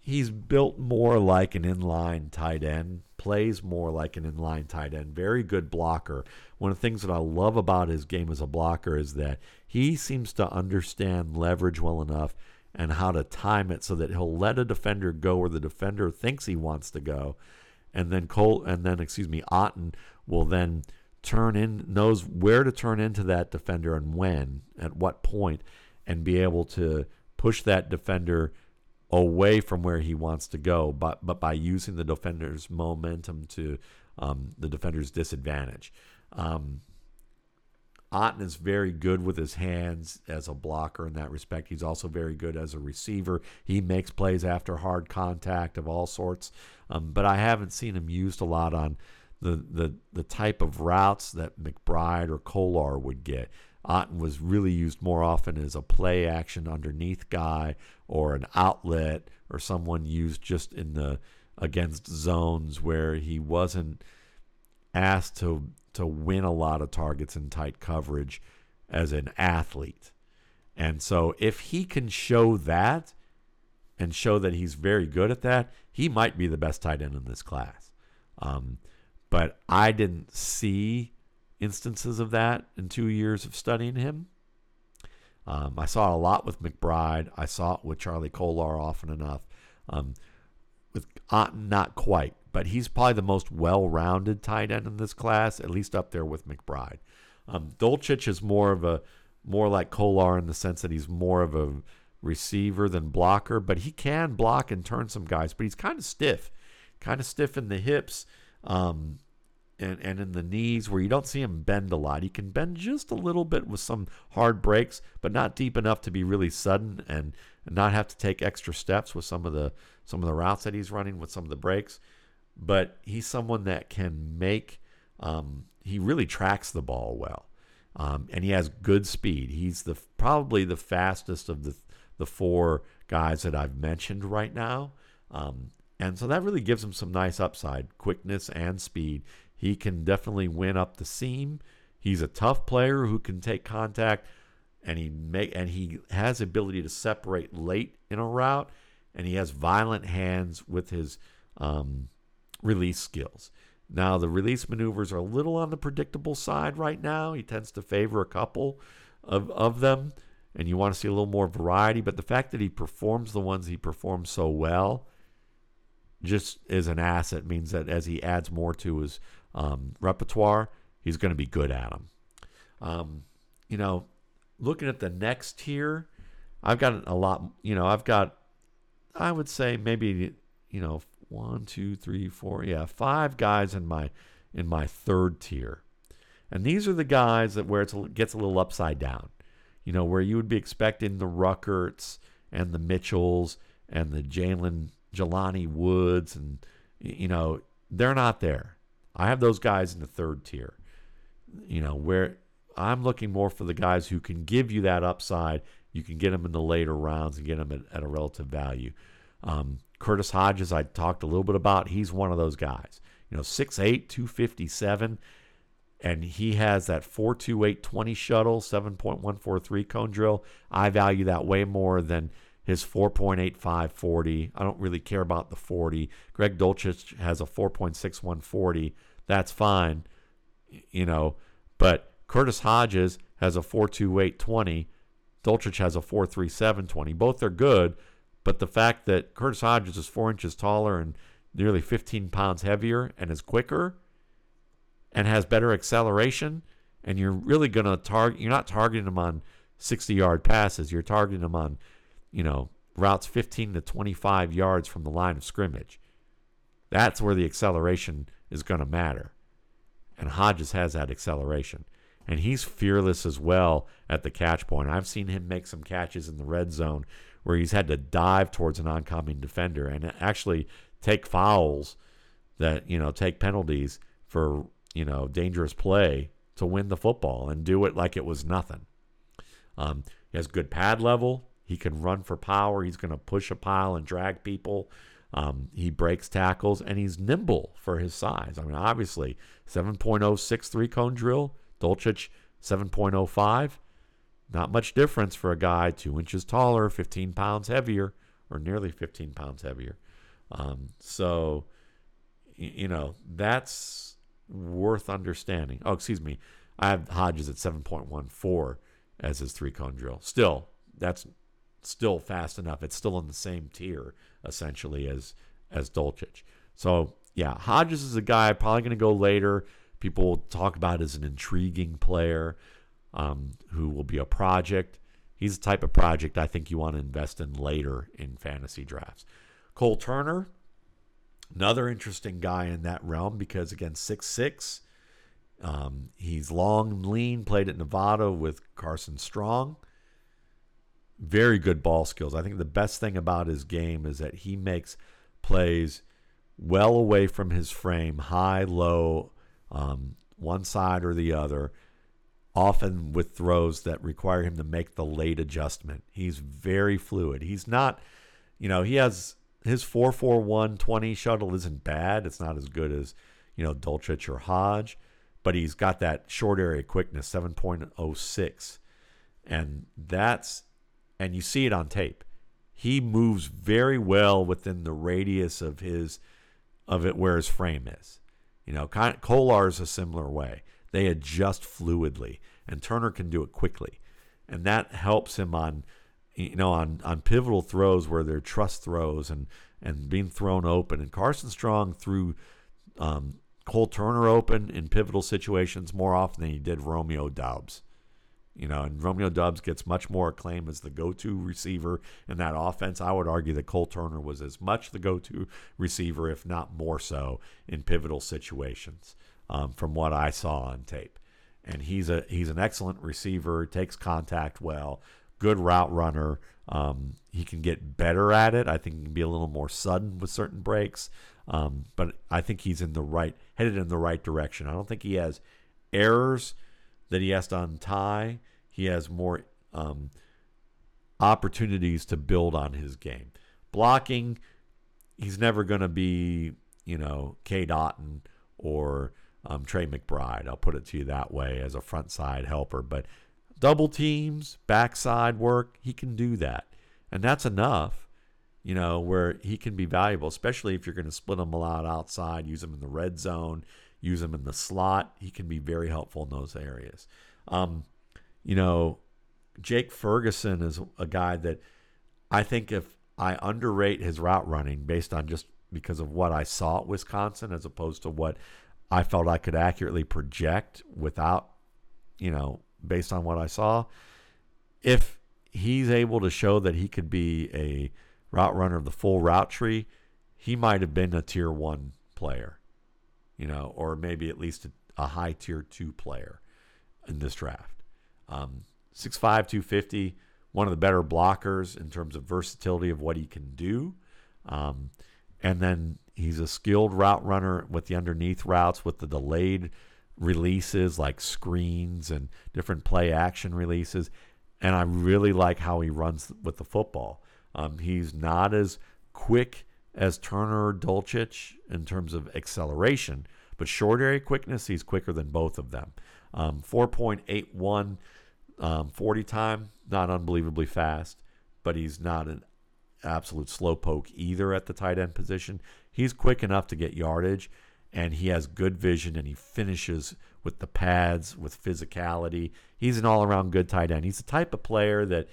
He's built more like an inline tight end, plays more like an inline tight end. Very good blocker. One of the things that I love about his game as a blocker is that he seems to understand leverage well enough and how to time it so that he'll let a defender go where the defender thinks he wants to go, and then Cole and then excuse me, Otton will then turn in knows where to turn into that defender and when at what point and be able to push that defender away from where he wants to go but but by using the defender's momentum to um, the defender's disadvantage um, Otton is very good with his hands as a blocker in that respect. He's also very good as a receiver. He makes plays after hard contact of all sorts, um, but I haven't seen him used a lot on the, the, the type of routes that McBride or Kolar would get. Otton was really used more often as a play action underneath guy or an outlet or someone used just in the against zones where he wasn't asked to to win a lot of targets in tight coverage as an athlete. And so if he can show that and show that he's very good at that, he might be the best tight end in this class. Um, but I didn't see instances of that in two years of studying him. Um, I saw a lot with McBride. I saw it with Charlie Kolar often enough. Um, Otton, not quite, but he's probably the most well-rounded tight end in this class, at least up there with McBride. Um, Dulcich is more of a more like Kolar in the sense that he's more of a receiver than blocker, but he can block and turn some guys. But he's kind of stiff, kind of stiff in the hips um, and, and in the knees where you don't see him bend a lot. He can bend just a little bit with some hard breaks, but not deep enough to be really sudden and, not have to take extra steps with some of the some of the routes that he's running with some of the breaks. But he's someone that can make. Um, he really tracks the ball well, um, and he has good speed. He's the probably the fastest of the the four guys that I've mentioned right now. Um, and so that really gives him some nice upside, quickness and speed. He can definitely win up the seam. He's a tough player who can take contact and he make and he has ability to separate late in a route and he has violent hands with his um, release skills. Now the release maneuvers are a little on the predictable side right now. He tends to favor a couple of, of them, and you want to see a little more variety. But the fact that he performs the ones he performs so well just is an asset means that as he adds more to his um, repertoire, he's going to be good at them. Um, you know, looking at the next tier, I've got a lot. You know, I've got, I would say maybe, you know, one, two, three, four, yeah, five guys in my in my third tier, and these are the guys that where it gets a little upside down. You know, where you would be expecting the Ruckerts and the Mitchells and the Jalen Jelani Woods, and you know they're not there. I have those guys in the third tier. You know where I'm looking more for the guys who can give you that upside. You can get them in the later rounds and get them at, at a relative value. Um, Curtis Hodges, I talked a little bit about. He's one of those guys. You know, 6'8", 257, and he has that 4.28 20 shuttle, 7.143 cone drill. I value that way more than – his 4.85 40. I don't really care about the 40. Greg Dulcich has a 4.61 40. That's fine, you know. But Curtis Hodges has a 4.28 20. Dulcich has a 4.37 20. Both are good, but the fact that Curtis Hodges is four inches taller and nearly 15 pounds heavier and is quicker and has better acceleration, and you're really going to target, you're not targeting him on 60 yard passes. You're targeting him on you know, routes 15 to 25 yards from the line of scrimmage. That's where the acceleration is going to matter. And Hodges has that acceleration. And he's fearless as well at the catch point. I've seen him make some catches in the red zone where he's had to dive towards an oncoming defender and actually take fouls that, you know, take penalties for, you know, dangerous play to win the football and do it like it was nothing. Um, he has good pad level. He can run for power. He's going to push a pile and drag people. Um, he breaks tackles and he's nimble for his size. I mean, obviously, 7.06 three cone drill, Dulcich 7.05. Not much difference for a guy two inches taller, 15 pounds heavier, or nearly 15 pounds heavier. Um, so, you know, that's worth understanding. Oh, excuse me. I have Hodges at 7.14 as his three cone drill. Still, that's still fast enough. It's still in the same tier essentially as as Dulcich. So yeah, Hodges is a guy probably going to go later. People talk about as an intriguing player um, who will be a project. He's the type of project I think you want to invest in later in fantasy drafts. Cole Turner, another interesting guy in that realm because again, six six. Um, he's long, lean, played at Nevada with Carson Strong very good ball skills. I think the best thing about his game is that he makes plays well away from his frame, high, low, um, one side or the other, often with throws that require him to make the late adjustment. He's very fluid. He's not, you know, he has his 441 20 shuttle isn't bad. It's not as good as, you know, Dulcich or Hodge, but he's got that short area quickness, 7.06. And that's and you see it on tape. He moves very well within the radius of his of it where his frame is. You know, Kolar is a similar way. They adjust fluidly, and Turner can do it quickly, and that helps him on you know on on pivotal throws where they're trust throws and and being thrown open. And Carson Strong threw um, Cole Turner open in pivotal situations more often than he did Romeo Doubs. You know, and Romeo Doubs gets much more acclaim as the go-to receiver in that offense. I would argue that Cole Turner was as much the go-to receiver, if not more so, in pivotal situations, um, from what I saw on tape. And he's a he's an excellent receiver, takes contact well, good route runner. Um, he can get better at it. I think he can be a little more sudden with certain breaks. Um, but I think he's in the right headed in the right direction. I don't think he has errors that he has to untie. He has more um, opportunities to build on his game. Blocking, he's never going to be, you know, Cade Otton or um, Trey McBride. I'll put it to you that way as a front side helper. But double teams, backside work, he can do that. And that's enough, you know, where he can be valuable, especially if you're going to split him a lot outside, use him in the red zone, use him in the slot. He can be very helpful in those areas. Um, you know, Jake Ferguson is a guy that I think if I underrate his route running based on just because of what I saw at Wisconsin as opposed to what I felt I could accurately project without, you know, based on what I saw. If he's able to show that he could be a route runner of the full route tree, he might have been a tier one player, you know, or maybe at least a, a high tier two player in this draft. Um, 6'5, 250, one of the better blockers in terms of versatility of what he can do. Um, and then he's a skilled route runner with the underneath routes, with the delayed releases like screens and different play action releases. And I really like how he runs with the football. Um, he's not as quick as Turner or Dulcich in terms of acceleration, but short area quickness, he's quicker than both of them. Um, 4.81 um, 40 time, not unbelievably fast, but he's not an absolute slowpoke either at the tight end position. He's quick enough to get yardage, and he has good vision, and he finishes with the pads, with physicality. He's an all around good tight end. He's the type of player that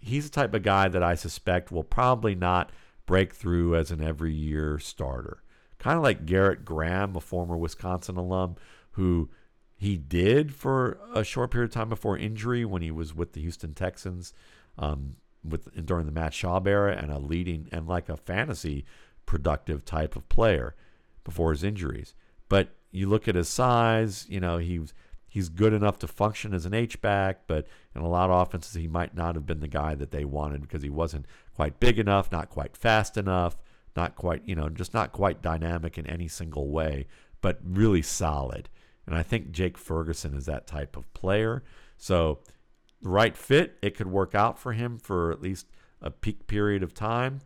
he's the type of guy that I suspect will probably not break through as an every year starter. Kind of like Garrett Graham, a former Wisconsin alum, who he did for a short period of time before injury when he was with the Houston Texans um, with during the Matt Schaub era and a leading and like a fantasy productive type of player before his injuries. But you look at his size, you know, he's he's good enough to function as an H back, but in a lot of offenses he might not have been the guy that they wanted because he wasn't quite big enough, not quite fast enough, not quite, you know, just not quite dynamic in any single way, but really solid. And I think Jake Ferguson is that type of player. So, right fit, it could work out for him for at least a peak period of time.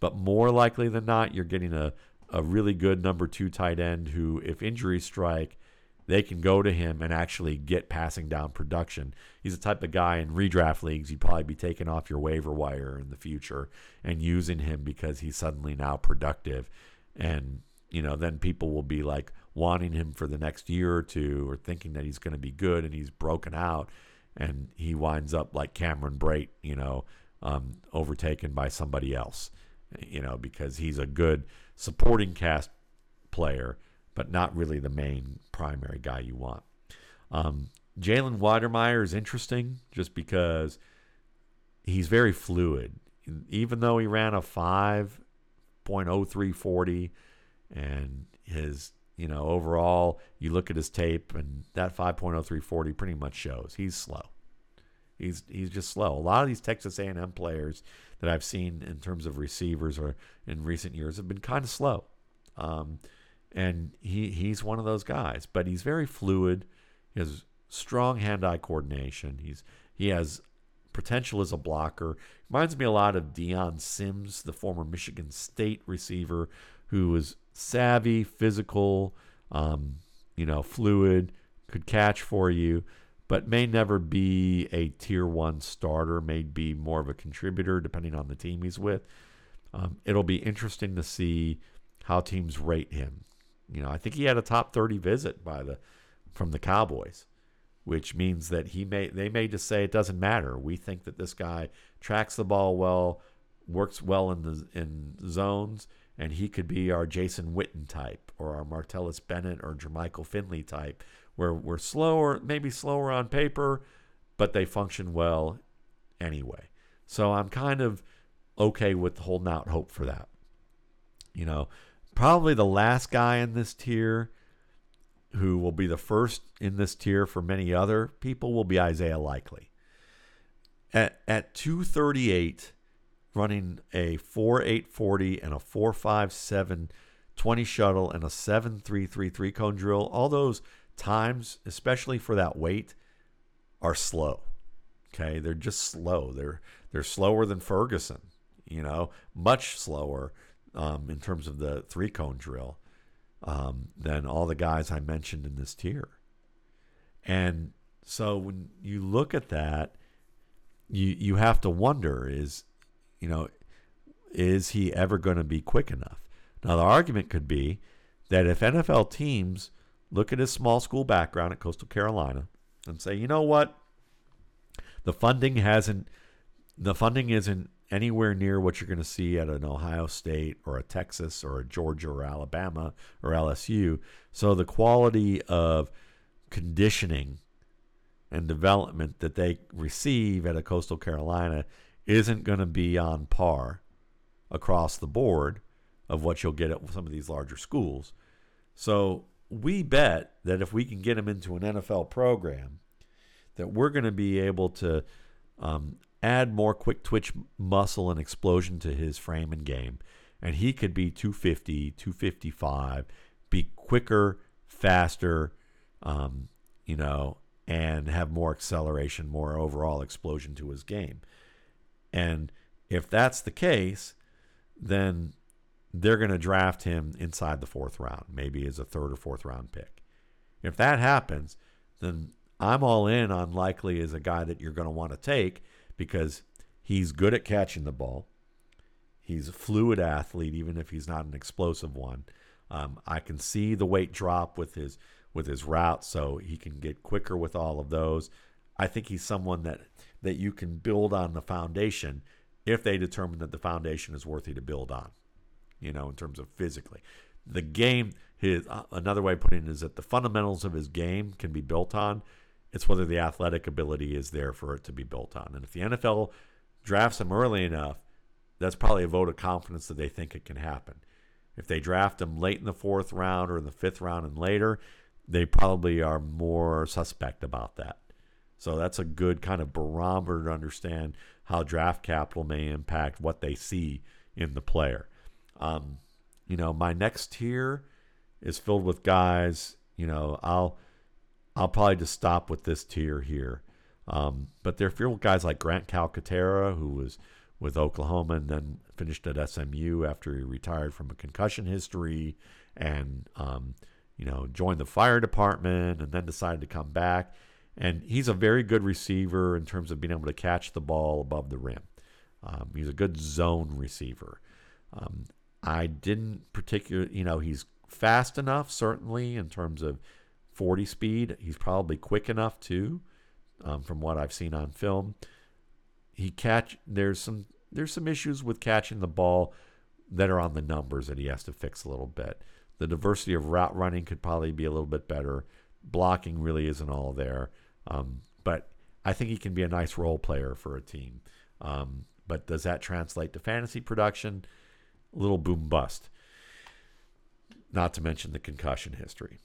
But more likely than not, you're getting a, a really good number two tight end who, if injuries strike, they can go to him and actually get passing down production. He's the type of guy in redraft leagues you'd probably be taking off your waiver wire in the future and using him because he's suddenly now productive. And, you know, then people will be like wanting him for the next year or two or thinking that he's going to be good and he's broken out and he winds up like Cameron Brate, you know, um, overtaken by somebody else, you know, because he's a good supporting cast player but not really the main primary guy you want. Um, Jalen Wydermyer is interesting just because he's very fluid. Even though he ran a 5.0340 and his, you know, overall, you look at his tape and that 5.0340 pretty much shows he's slow. He's he's just slow. A lot of these Texas A&M players that I've seen in terms of receivers or in recent years have been kind of slow. Um, and he he's one of those guys. But he's very fluid. He has strong hand-eye coordination. He's he has potential as a blocker. Reminds me a lot of Dion Sims, the former Michigan State receiver, who was savvy, physical, um, you know, fluid, could catch for you, but may never be a tier one starter. May be more of a contributor depending on the team he's with. Um, it'll be interesting to see how teams rate him. You know, I think he had a top 30 visit by the from the Cowboys, which means that he may they may just say it doesn't matter. We think that this guy tracks the ball well, works well in the in zones, and he could be our Jason Witten type or our Martellus Bennett or Jermichael Finley type, where we're slower, maybe slower on paper, but they function well anyway. So I'm kind of okay with holding out hope for that. You know, probably the last guy in this tier who will be the first in this tier for many other people will be Isaiah Likely. At, at 238, running a 4840 and a 457 20 shuttle and a 7333 cone drill, all those times, especially for that weight, are slow. Okay, they're just slow. They're they're slower than Ferguson, you know, much slower um, in terms of the three cone drill um, than all the guys I mentioned in this tier. And so when you look at that, you you have to wonder is you know is he ever going to be quick enough? Now the argument could be that if NFL teams look at his small school background at Coastal Carolina and say, you know what, the funding hasn't the funding isn't anywhere near what you're going to see at an Ohio State or a Texas or a Georgia or Alabama or LSU. So the quality of conditioning and development that they receive at a Coastal Carolina isn't going to be on par across the board of what you'll get at some of these larger schools. So we bet that if we can get them into an NFL program, that we're going to be able to um, add more quick twitch muscle and explosion to his frame and game, and he could be 250, 255, be quicker, faster, um, you know, and have more acceleration, more overall explosion to his game. And if that's the case, then they're going to draft him inside the fourth round, maybe as a third or fourth round pick. If that happens, then I'm all in on Likely as a guy that you're going to want to take because he's good at catching the ball. He's a fluid athlete, even if he's not an explosive one. Um, I can see the weight drop with his with his route, so he can get quicker with all of those. I think he's someone that that you can build on the foundation if they determine that the foundation is worthy to build on. You know, in terms of physically, the game. His uh, another way of putting it is that the fundamentals of his game can be built on. It's whether the athletic ability is there for it to be built on. And if the NFL drafts him early enough, that's probably a vote of confidence that they think it can happen. If they draft him late in the fourth round or in the fifth round and later, they probably are more suspect about that. So that's a good kind of barometer to understand how draft capital may impact what they see in the player. Um, you know, my next tier is filled with guys. You know, I'll I'll probably just stop with this tier here. Um, but there are few guys like Grant Calcaterra, who was with Oklahoma and then finished at SMU after he retired from a concussion history and, um, you know, joined the fire department and then decided to come back. And he's a very good receiver in terms of being able to catch the ball above the rim. Um, he's a good zone receiver. Um, I didn't particularly, you know, he's fast enough, certainly, in terms of 40 speed. He's probably quick enough, too, um, from what I've seen on film. He catch, there's some, there's some issues with catching the ball that are on the numbers that he has to fix a little bit. The diversity of route running could probably be a little bit better. Blocking really isn't all there. Um, but I think he can be a nice role player for a team. Um, but does that translate to fantasy production? A little boom bust. Not to mention the concussion history.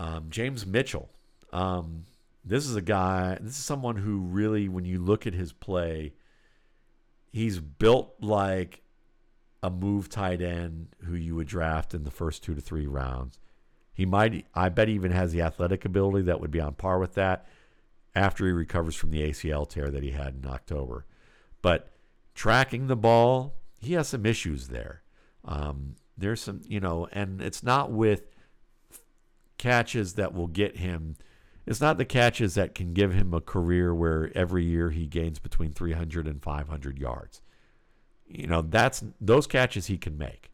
Um, James Mitchell. Um, this is a guy, this is someone who really, when you look at his play, he's built like a move tight end who you would draft in the first two to three rounds. He might, I bet, he even has the athletic ability that would be on par with that after he recovers from the ACL tear that he had in October. But tracking the ball, he has some issues there. Um, there's some, you know, and it's not with catches that will get him. It's not the catches that can give him a career where every year he gains between 300 and 500 yards. You know, that's those catches he can make.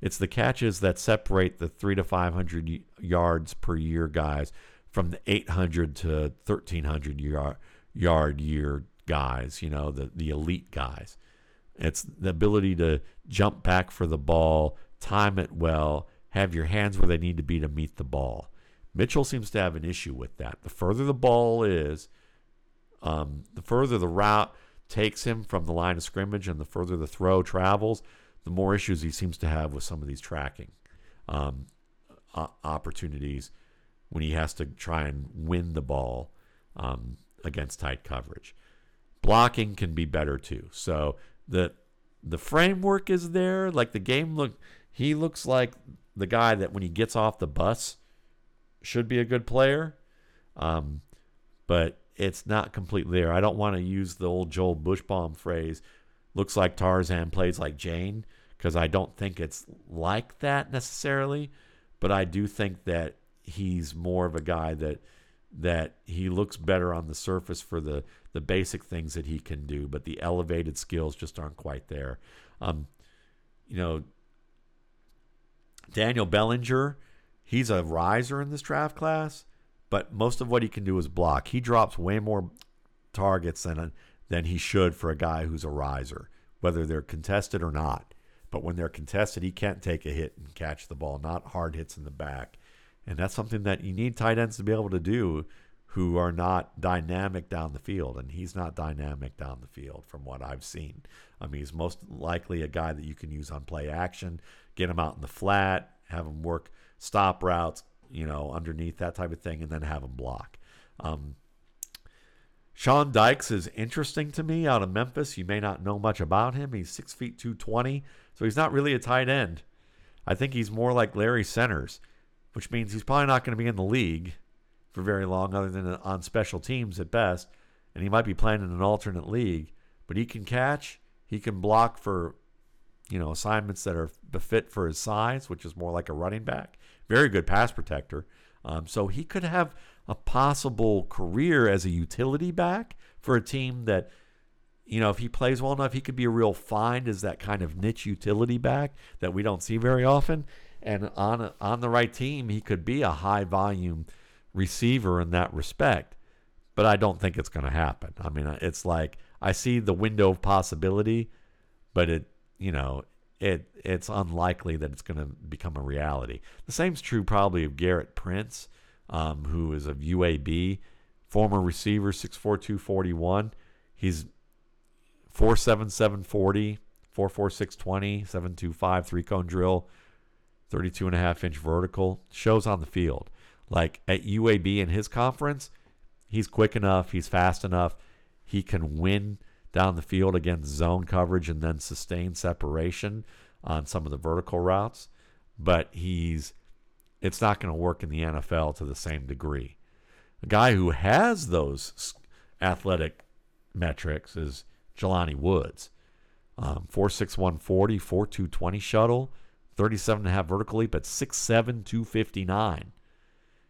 It's the catches that separate the three to 500 yards per year guys from the 800 to 1300 yard, yard year guys, you know, the, the elite guys. It's the ability to jump back for the ball, time it well, have your hands where they need to be to meet the ball. Mitchell seems to have an issue with that. The further the ball is, um, the further the route takes him from the line of scrimmage and the further the throw travels, the more issues he seems to have with some of these tracking um, opportunities when he has to try and win the ball um, against tight coverage. Blocking can be better too. So the the framework is there. Like the game look, he looks like the guy that when he gets off the bus should be a good player. Um, but it's not completely there. I don't want to use the old Joel Buchsbaum phrase, looks like Tarzan, plays like Jane, because I don't think it's like that necessarily. But I do think that he's more of a guy that that he looks better on the surface for the the basic things that he can do, but the elevated skills just aren't quite there. Um, you know, Daniel Bellinger, he's a riser in this draft class, but most of what he can do is block. He drops way more targets than than he should for a guy who's a riser, whether they're contested or not. But when they're contested, he can't take a hit and catch the ball, not hard hits in the back. And that's something that you need tight ends to be able to do who are not dynamic down the field. And he's not dynamic down the field from what I've seen. I mean, he's most likely a guy that you can use on play action, get them out in the flat, have them work stop routes, you know, underneath that type of thing, and then have them block. Um, Sean Dykes is interesting to me out of Memphis. You may not know much about him. He's six feet two twenty, so he's not really a tight end. I think he's more like Larry Centers which means he's probably not going to be in the league for very long, other than on special teams at best. And he might be playing in an alternate league, but he can catch. He can block for, you know, assignments that are befit for his size, which is more like a running back. Very good pass protector. Um, so he could have a possible career as a utility back for a team that, you know, if he plays well enough, he could be a real find as that kind of niche utility back that we don't see very often and on a, on the right team, he could be a high volume receiver in that respect. But I don't think it's going to happen. I mean, it's like I see the window of possibility, but it you know it it's unlikely that it's going to become a reality. The same's true probably of Garrett Prince, um, who is of UAB, former receiver, 6'4", 241. He's 4'7", 740, 4'4", 620, 725, three-cone drill, 32 and a half inch vertical, shows on the field. Like at UAB in his conference, he's quick enough, he's fast enough, he can win down the field against zone coverage and then sustained separation on some of the vertical routes. But he's it's not going to work in the NFL to the same degree. A guy who has those athletic metrics is Jelani Woods. Um, 46140, 4220 shuttle, 37 and a half vertical leap at 6'7, 259.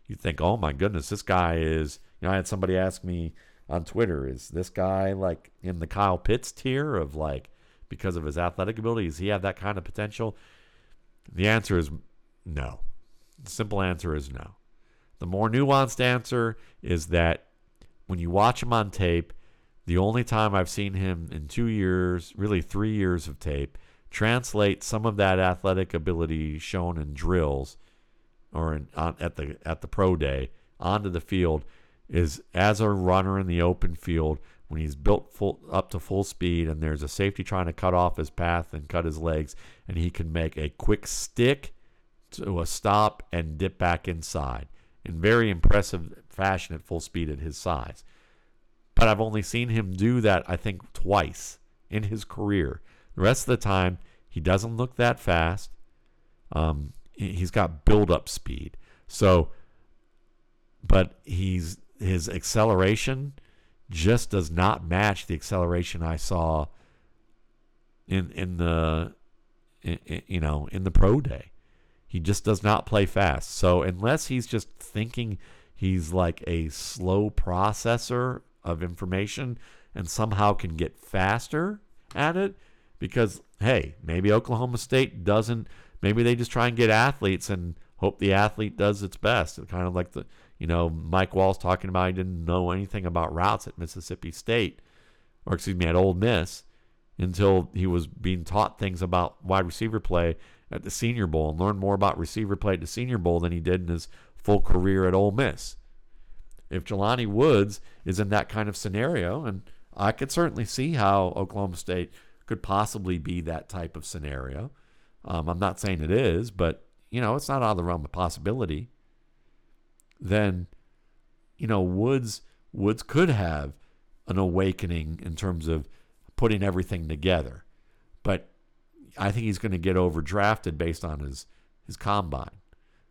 You think, oh my goodness, this guy is. You know, I had somebody ask me on Twitter, is this guy like in the Kyle Pitts tier of like, because of his athletic ability, does he have that kind of potential? The answer is no. The simple answer is no. The more nuanced answer is that when you watch him on tape, the only time I've seen him in two years, really three years of tape, translate some of that athletic ability shown in drills or in, on, at the at the pro day onto the field is as a runner in the open field when he's built full up to full speed and there's a safety trying to cut off his path and cut his legs and he can make a quick stick to a stop and dip back inside in very impressive fashion at full speed at his size. But I've only seen him do that I think twice in his career. The rest of the time he doesn't look that fast. Um, he's got build up speed. So but he's his acceleration just does not match the acceleration I saw in in the in, in, you know in the pro day. He just does not play fast. So unless he's just thinking he's like a slow processor of information and somehow can get faster at it because hey, maybe Oklahoma State doesn't maybe they just try and get athletes and hope the athlete does its best. kind of like the you know, Mike Wall's talking about he didn't know anything about routes at Mississippi State, or excuse me, at Ole Miss, until he was being taught things about wide receiver play at the Senior Bowl and learned more about receiver play at the Senior Bowl than he did in his full career at Ole Miss. If Jelani Woods is in that kind of scenario, and I could certainly see how Oklahoma State could possibly be that type of scenario. Um, I'm not saying it is, but you know, it's not out of the realm of possibility then you know Woods Woods could have an awakening in terms of putting everything together. But I think he's going to get overdrafted based on his his combine.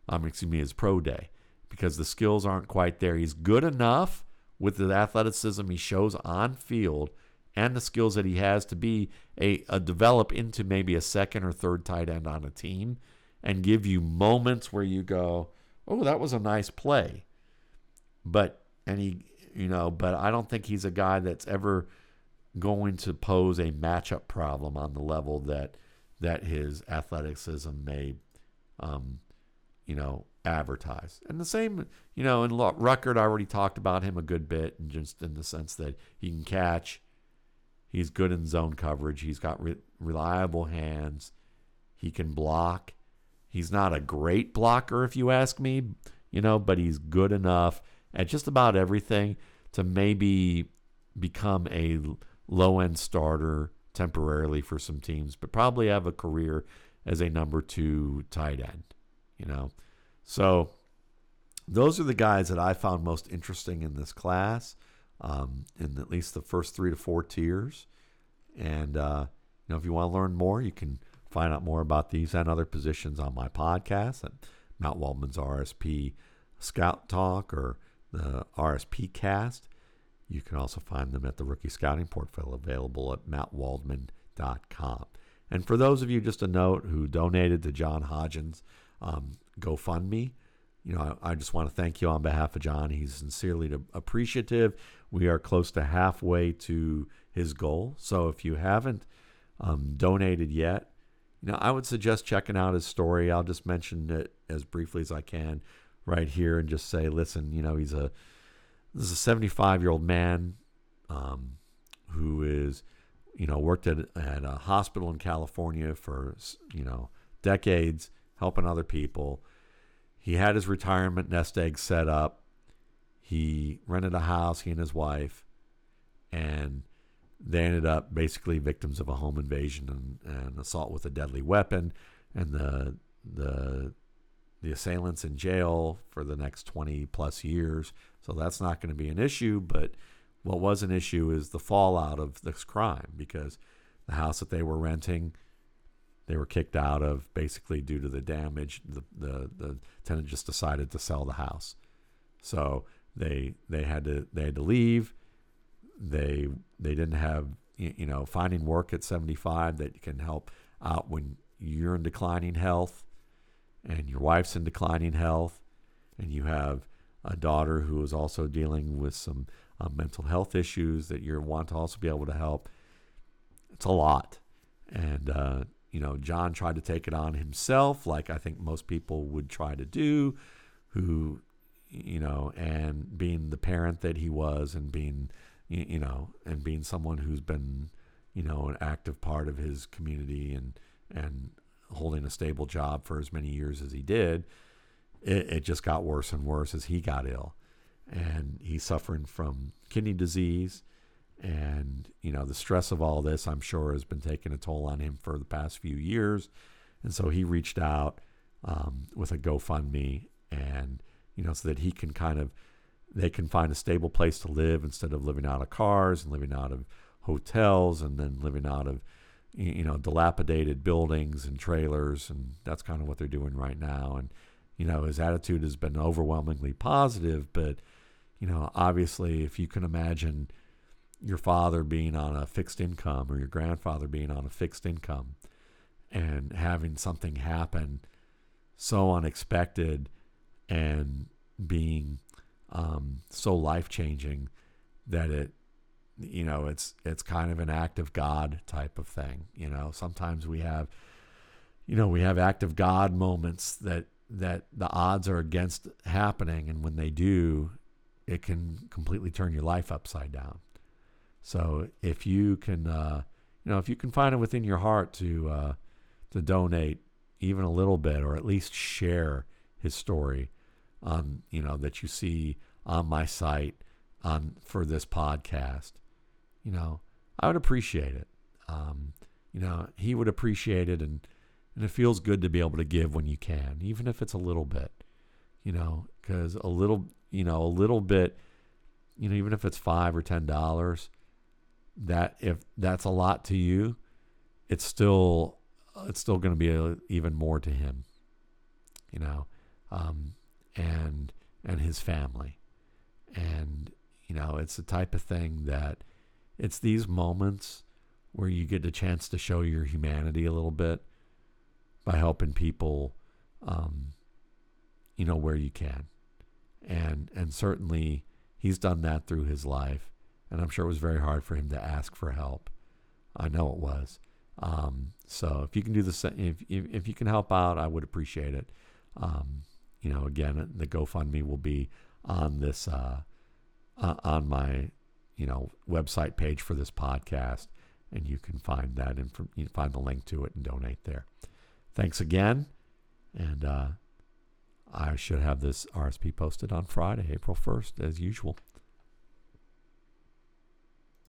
Um, excuse me, his pro day, because the skills aren't quite there. He's good enough with the athleticism he shows on field and the skills that he has to be a, a develop into maybe a second or third tight end on a team and give you moments where you go, oh, that was a nice play. But, and he, you know, but I don't think he's a guy that's ever going to pose a matchup problem on the level that that his athleticism may, um, you know, advertise. And the same, you know, in Ruckert, I already talked about him a good bit, and just in the sense that he can catch, he's good in zone coverage, he's got re- reliable hands, he can block, He's not a great blocker, if you ask me, you know, but he's good enough at just about everything to maybe become a low end starter temporarily for some teams, but probably have a career as a number two tight end, you know. So those are the guys that I found most interesting in this class, um, in at least the first three to four tiers. And, uh, you know, if you want to learn more, you can Find out more about these and other positions on my podcast at Matt Waldman's RSP Scout Talk or the RSP Cast. You can also find them at the Rookie Scouting Portfolio available at mattwaldman.com. And for those of you, just a note, who donated to John Hodgins um, GoFundMe, you know, I, I, just want to thank you on behalf of John. He's sincerely appreciative. We are close to halfway to his goal. So if you haven't um, donated yet, you know, I would suggest checking out his story. I'll just mention it as briefly as I can right here and just say, listen, you know, he's a this is a 75 year old man um, who is, you know, worked at, at a hospital in California for, you know, decades, helping other people. He had his retirement nest egg set up. He rented a house, he and his wife, and they ended up basically victims of a home invasion and, and assault with a deadly weapon, and the the the assailants in jail for the next 20 plus years. So that's not going to be an issue. But what was an issue is the fallout of this crime because the house that they were renting, they were kicked out of basically due to the damage. The, the, the tenant just decided to sell the house. So they, they had to, they had to leave they they didn't have you, know finding work at 75 that can help out when you're in declining health and your wife's in declining health and you have a daughter who is also dealing with some uh, mental health issues that you want to also be able to help it's a lot. And uh, you know john tried to take it on himself like i think most people would try to do who you know and being the parent that he was and being you know and being someone who's been you know an active part of his community and and holding a stable job for as many years as he did it, it just got worse and worse as he got ill. And he's suffering from kidney disease. And you know the stress of all this i'm sure has been taking a toll on him for the past few years. And so he reached out um, with a gofundme and you know so that he can kind of they can find a stable place to live instead of living out of cars and living out of hotels and then living out of you know dilapidated buildings and trailers and that's kind of what they're doing right now. And you know his attitude has been overwhelmingly positive but you know obviously if you can imagine your father being on a fixed income or your grandfather being on a fixed income and having something happen so unexpected and being um, so life changing that it you know it's it's kind of an act of god type of thing you know? Sometimes we have you know we have act of god moments that that the odds are against happening and when they do it can completely turn your life upside down. So if you can uh, you know if you can find it within your heart to uh, to donate even a little bit or at least share his story on you know that you see on my site on for this podcast you know i would appreciate it. Um, you know he would appreciate it and and it feels good to be able to give when you can even if it's a little bit you know because a little you know a little bit you know even if it's five or ten dollars that if that's a lot to you it's still it's still going to be a, even more to him you know? Um, and and his family. And you know, it's the type of thing that it's these moments where you get a chance to show your humanity a little bit by helping people um, you know where you can. And and certainly he's done that through his life and I'm sure it was very hard for him to ask for help. I know it was. Um, so if you can do the if, if if you can help out, I would appreciate it. Um, you know, again, the GoFundMe will be on this uh, uh, on my you know website page for this podcast, and you can find that and you can find the link to it and donate there. Thanks again, and uh, I should have this RSP posted on Friday, April first, as usual.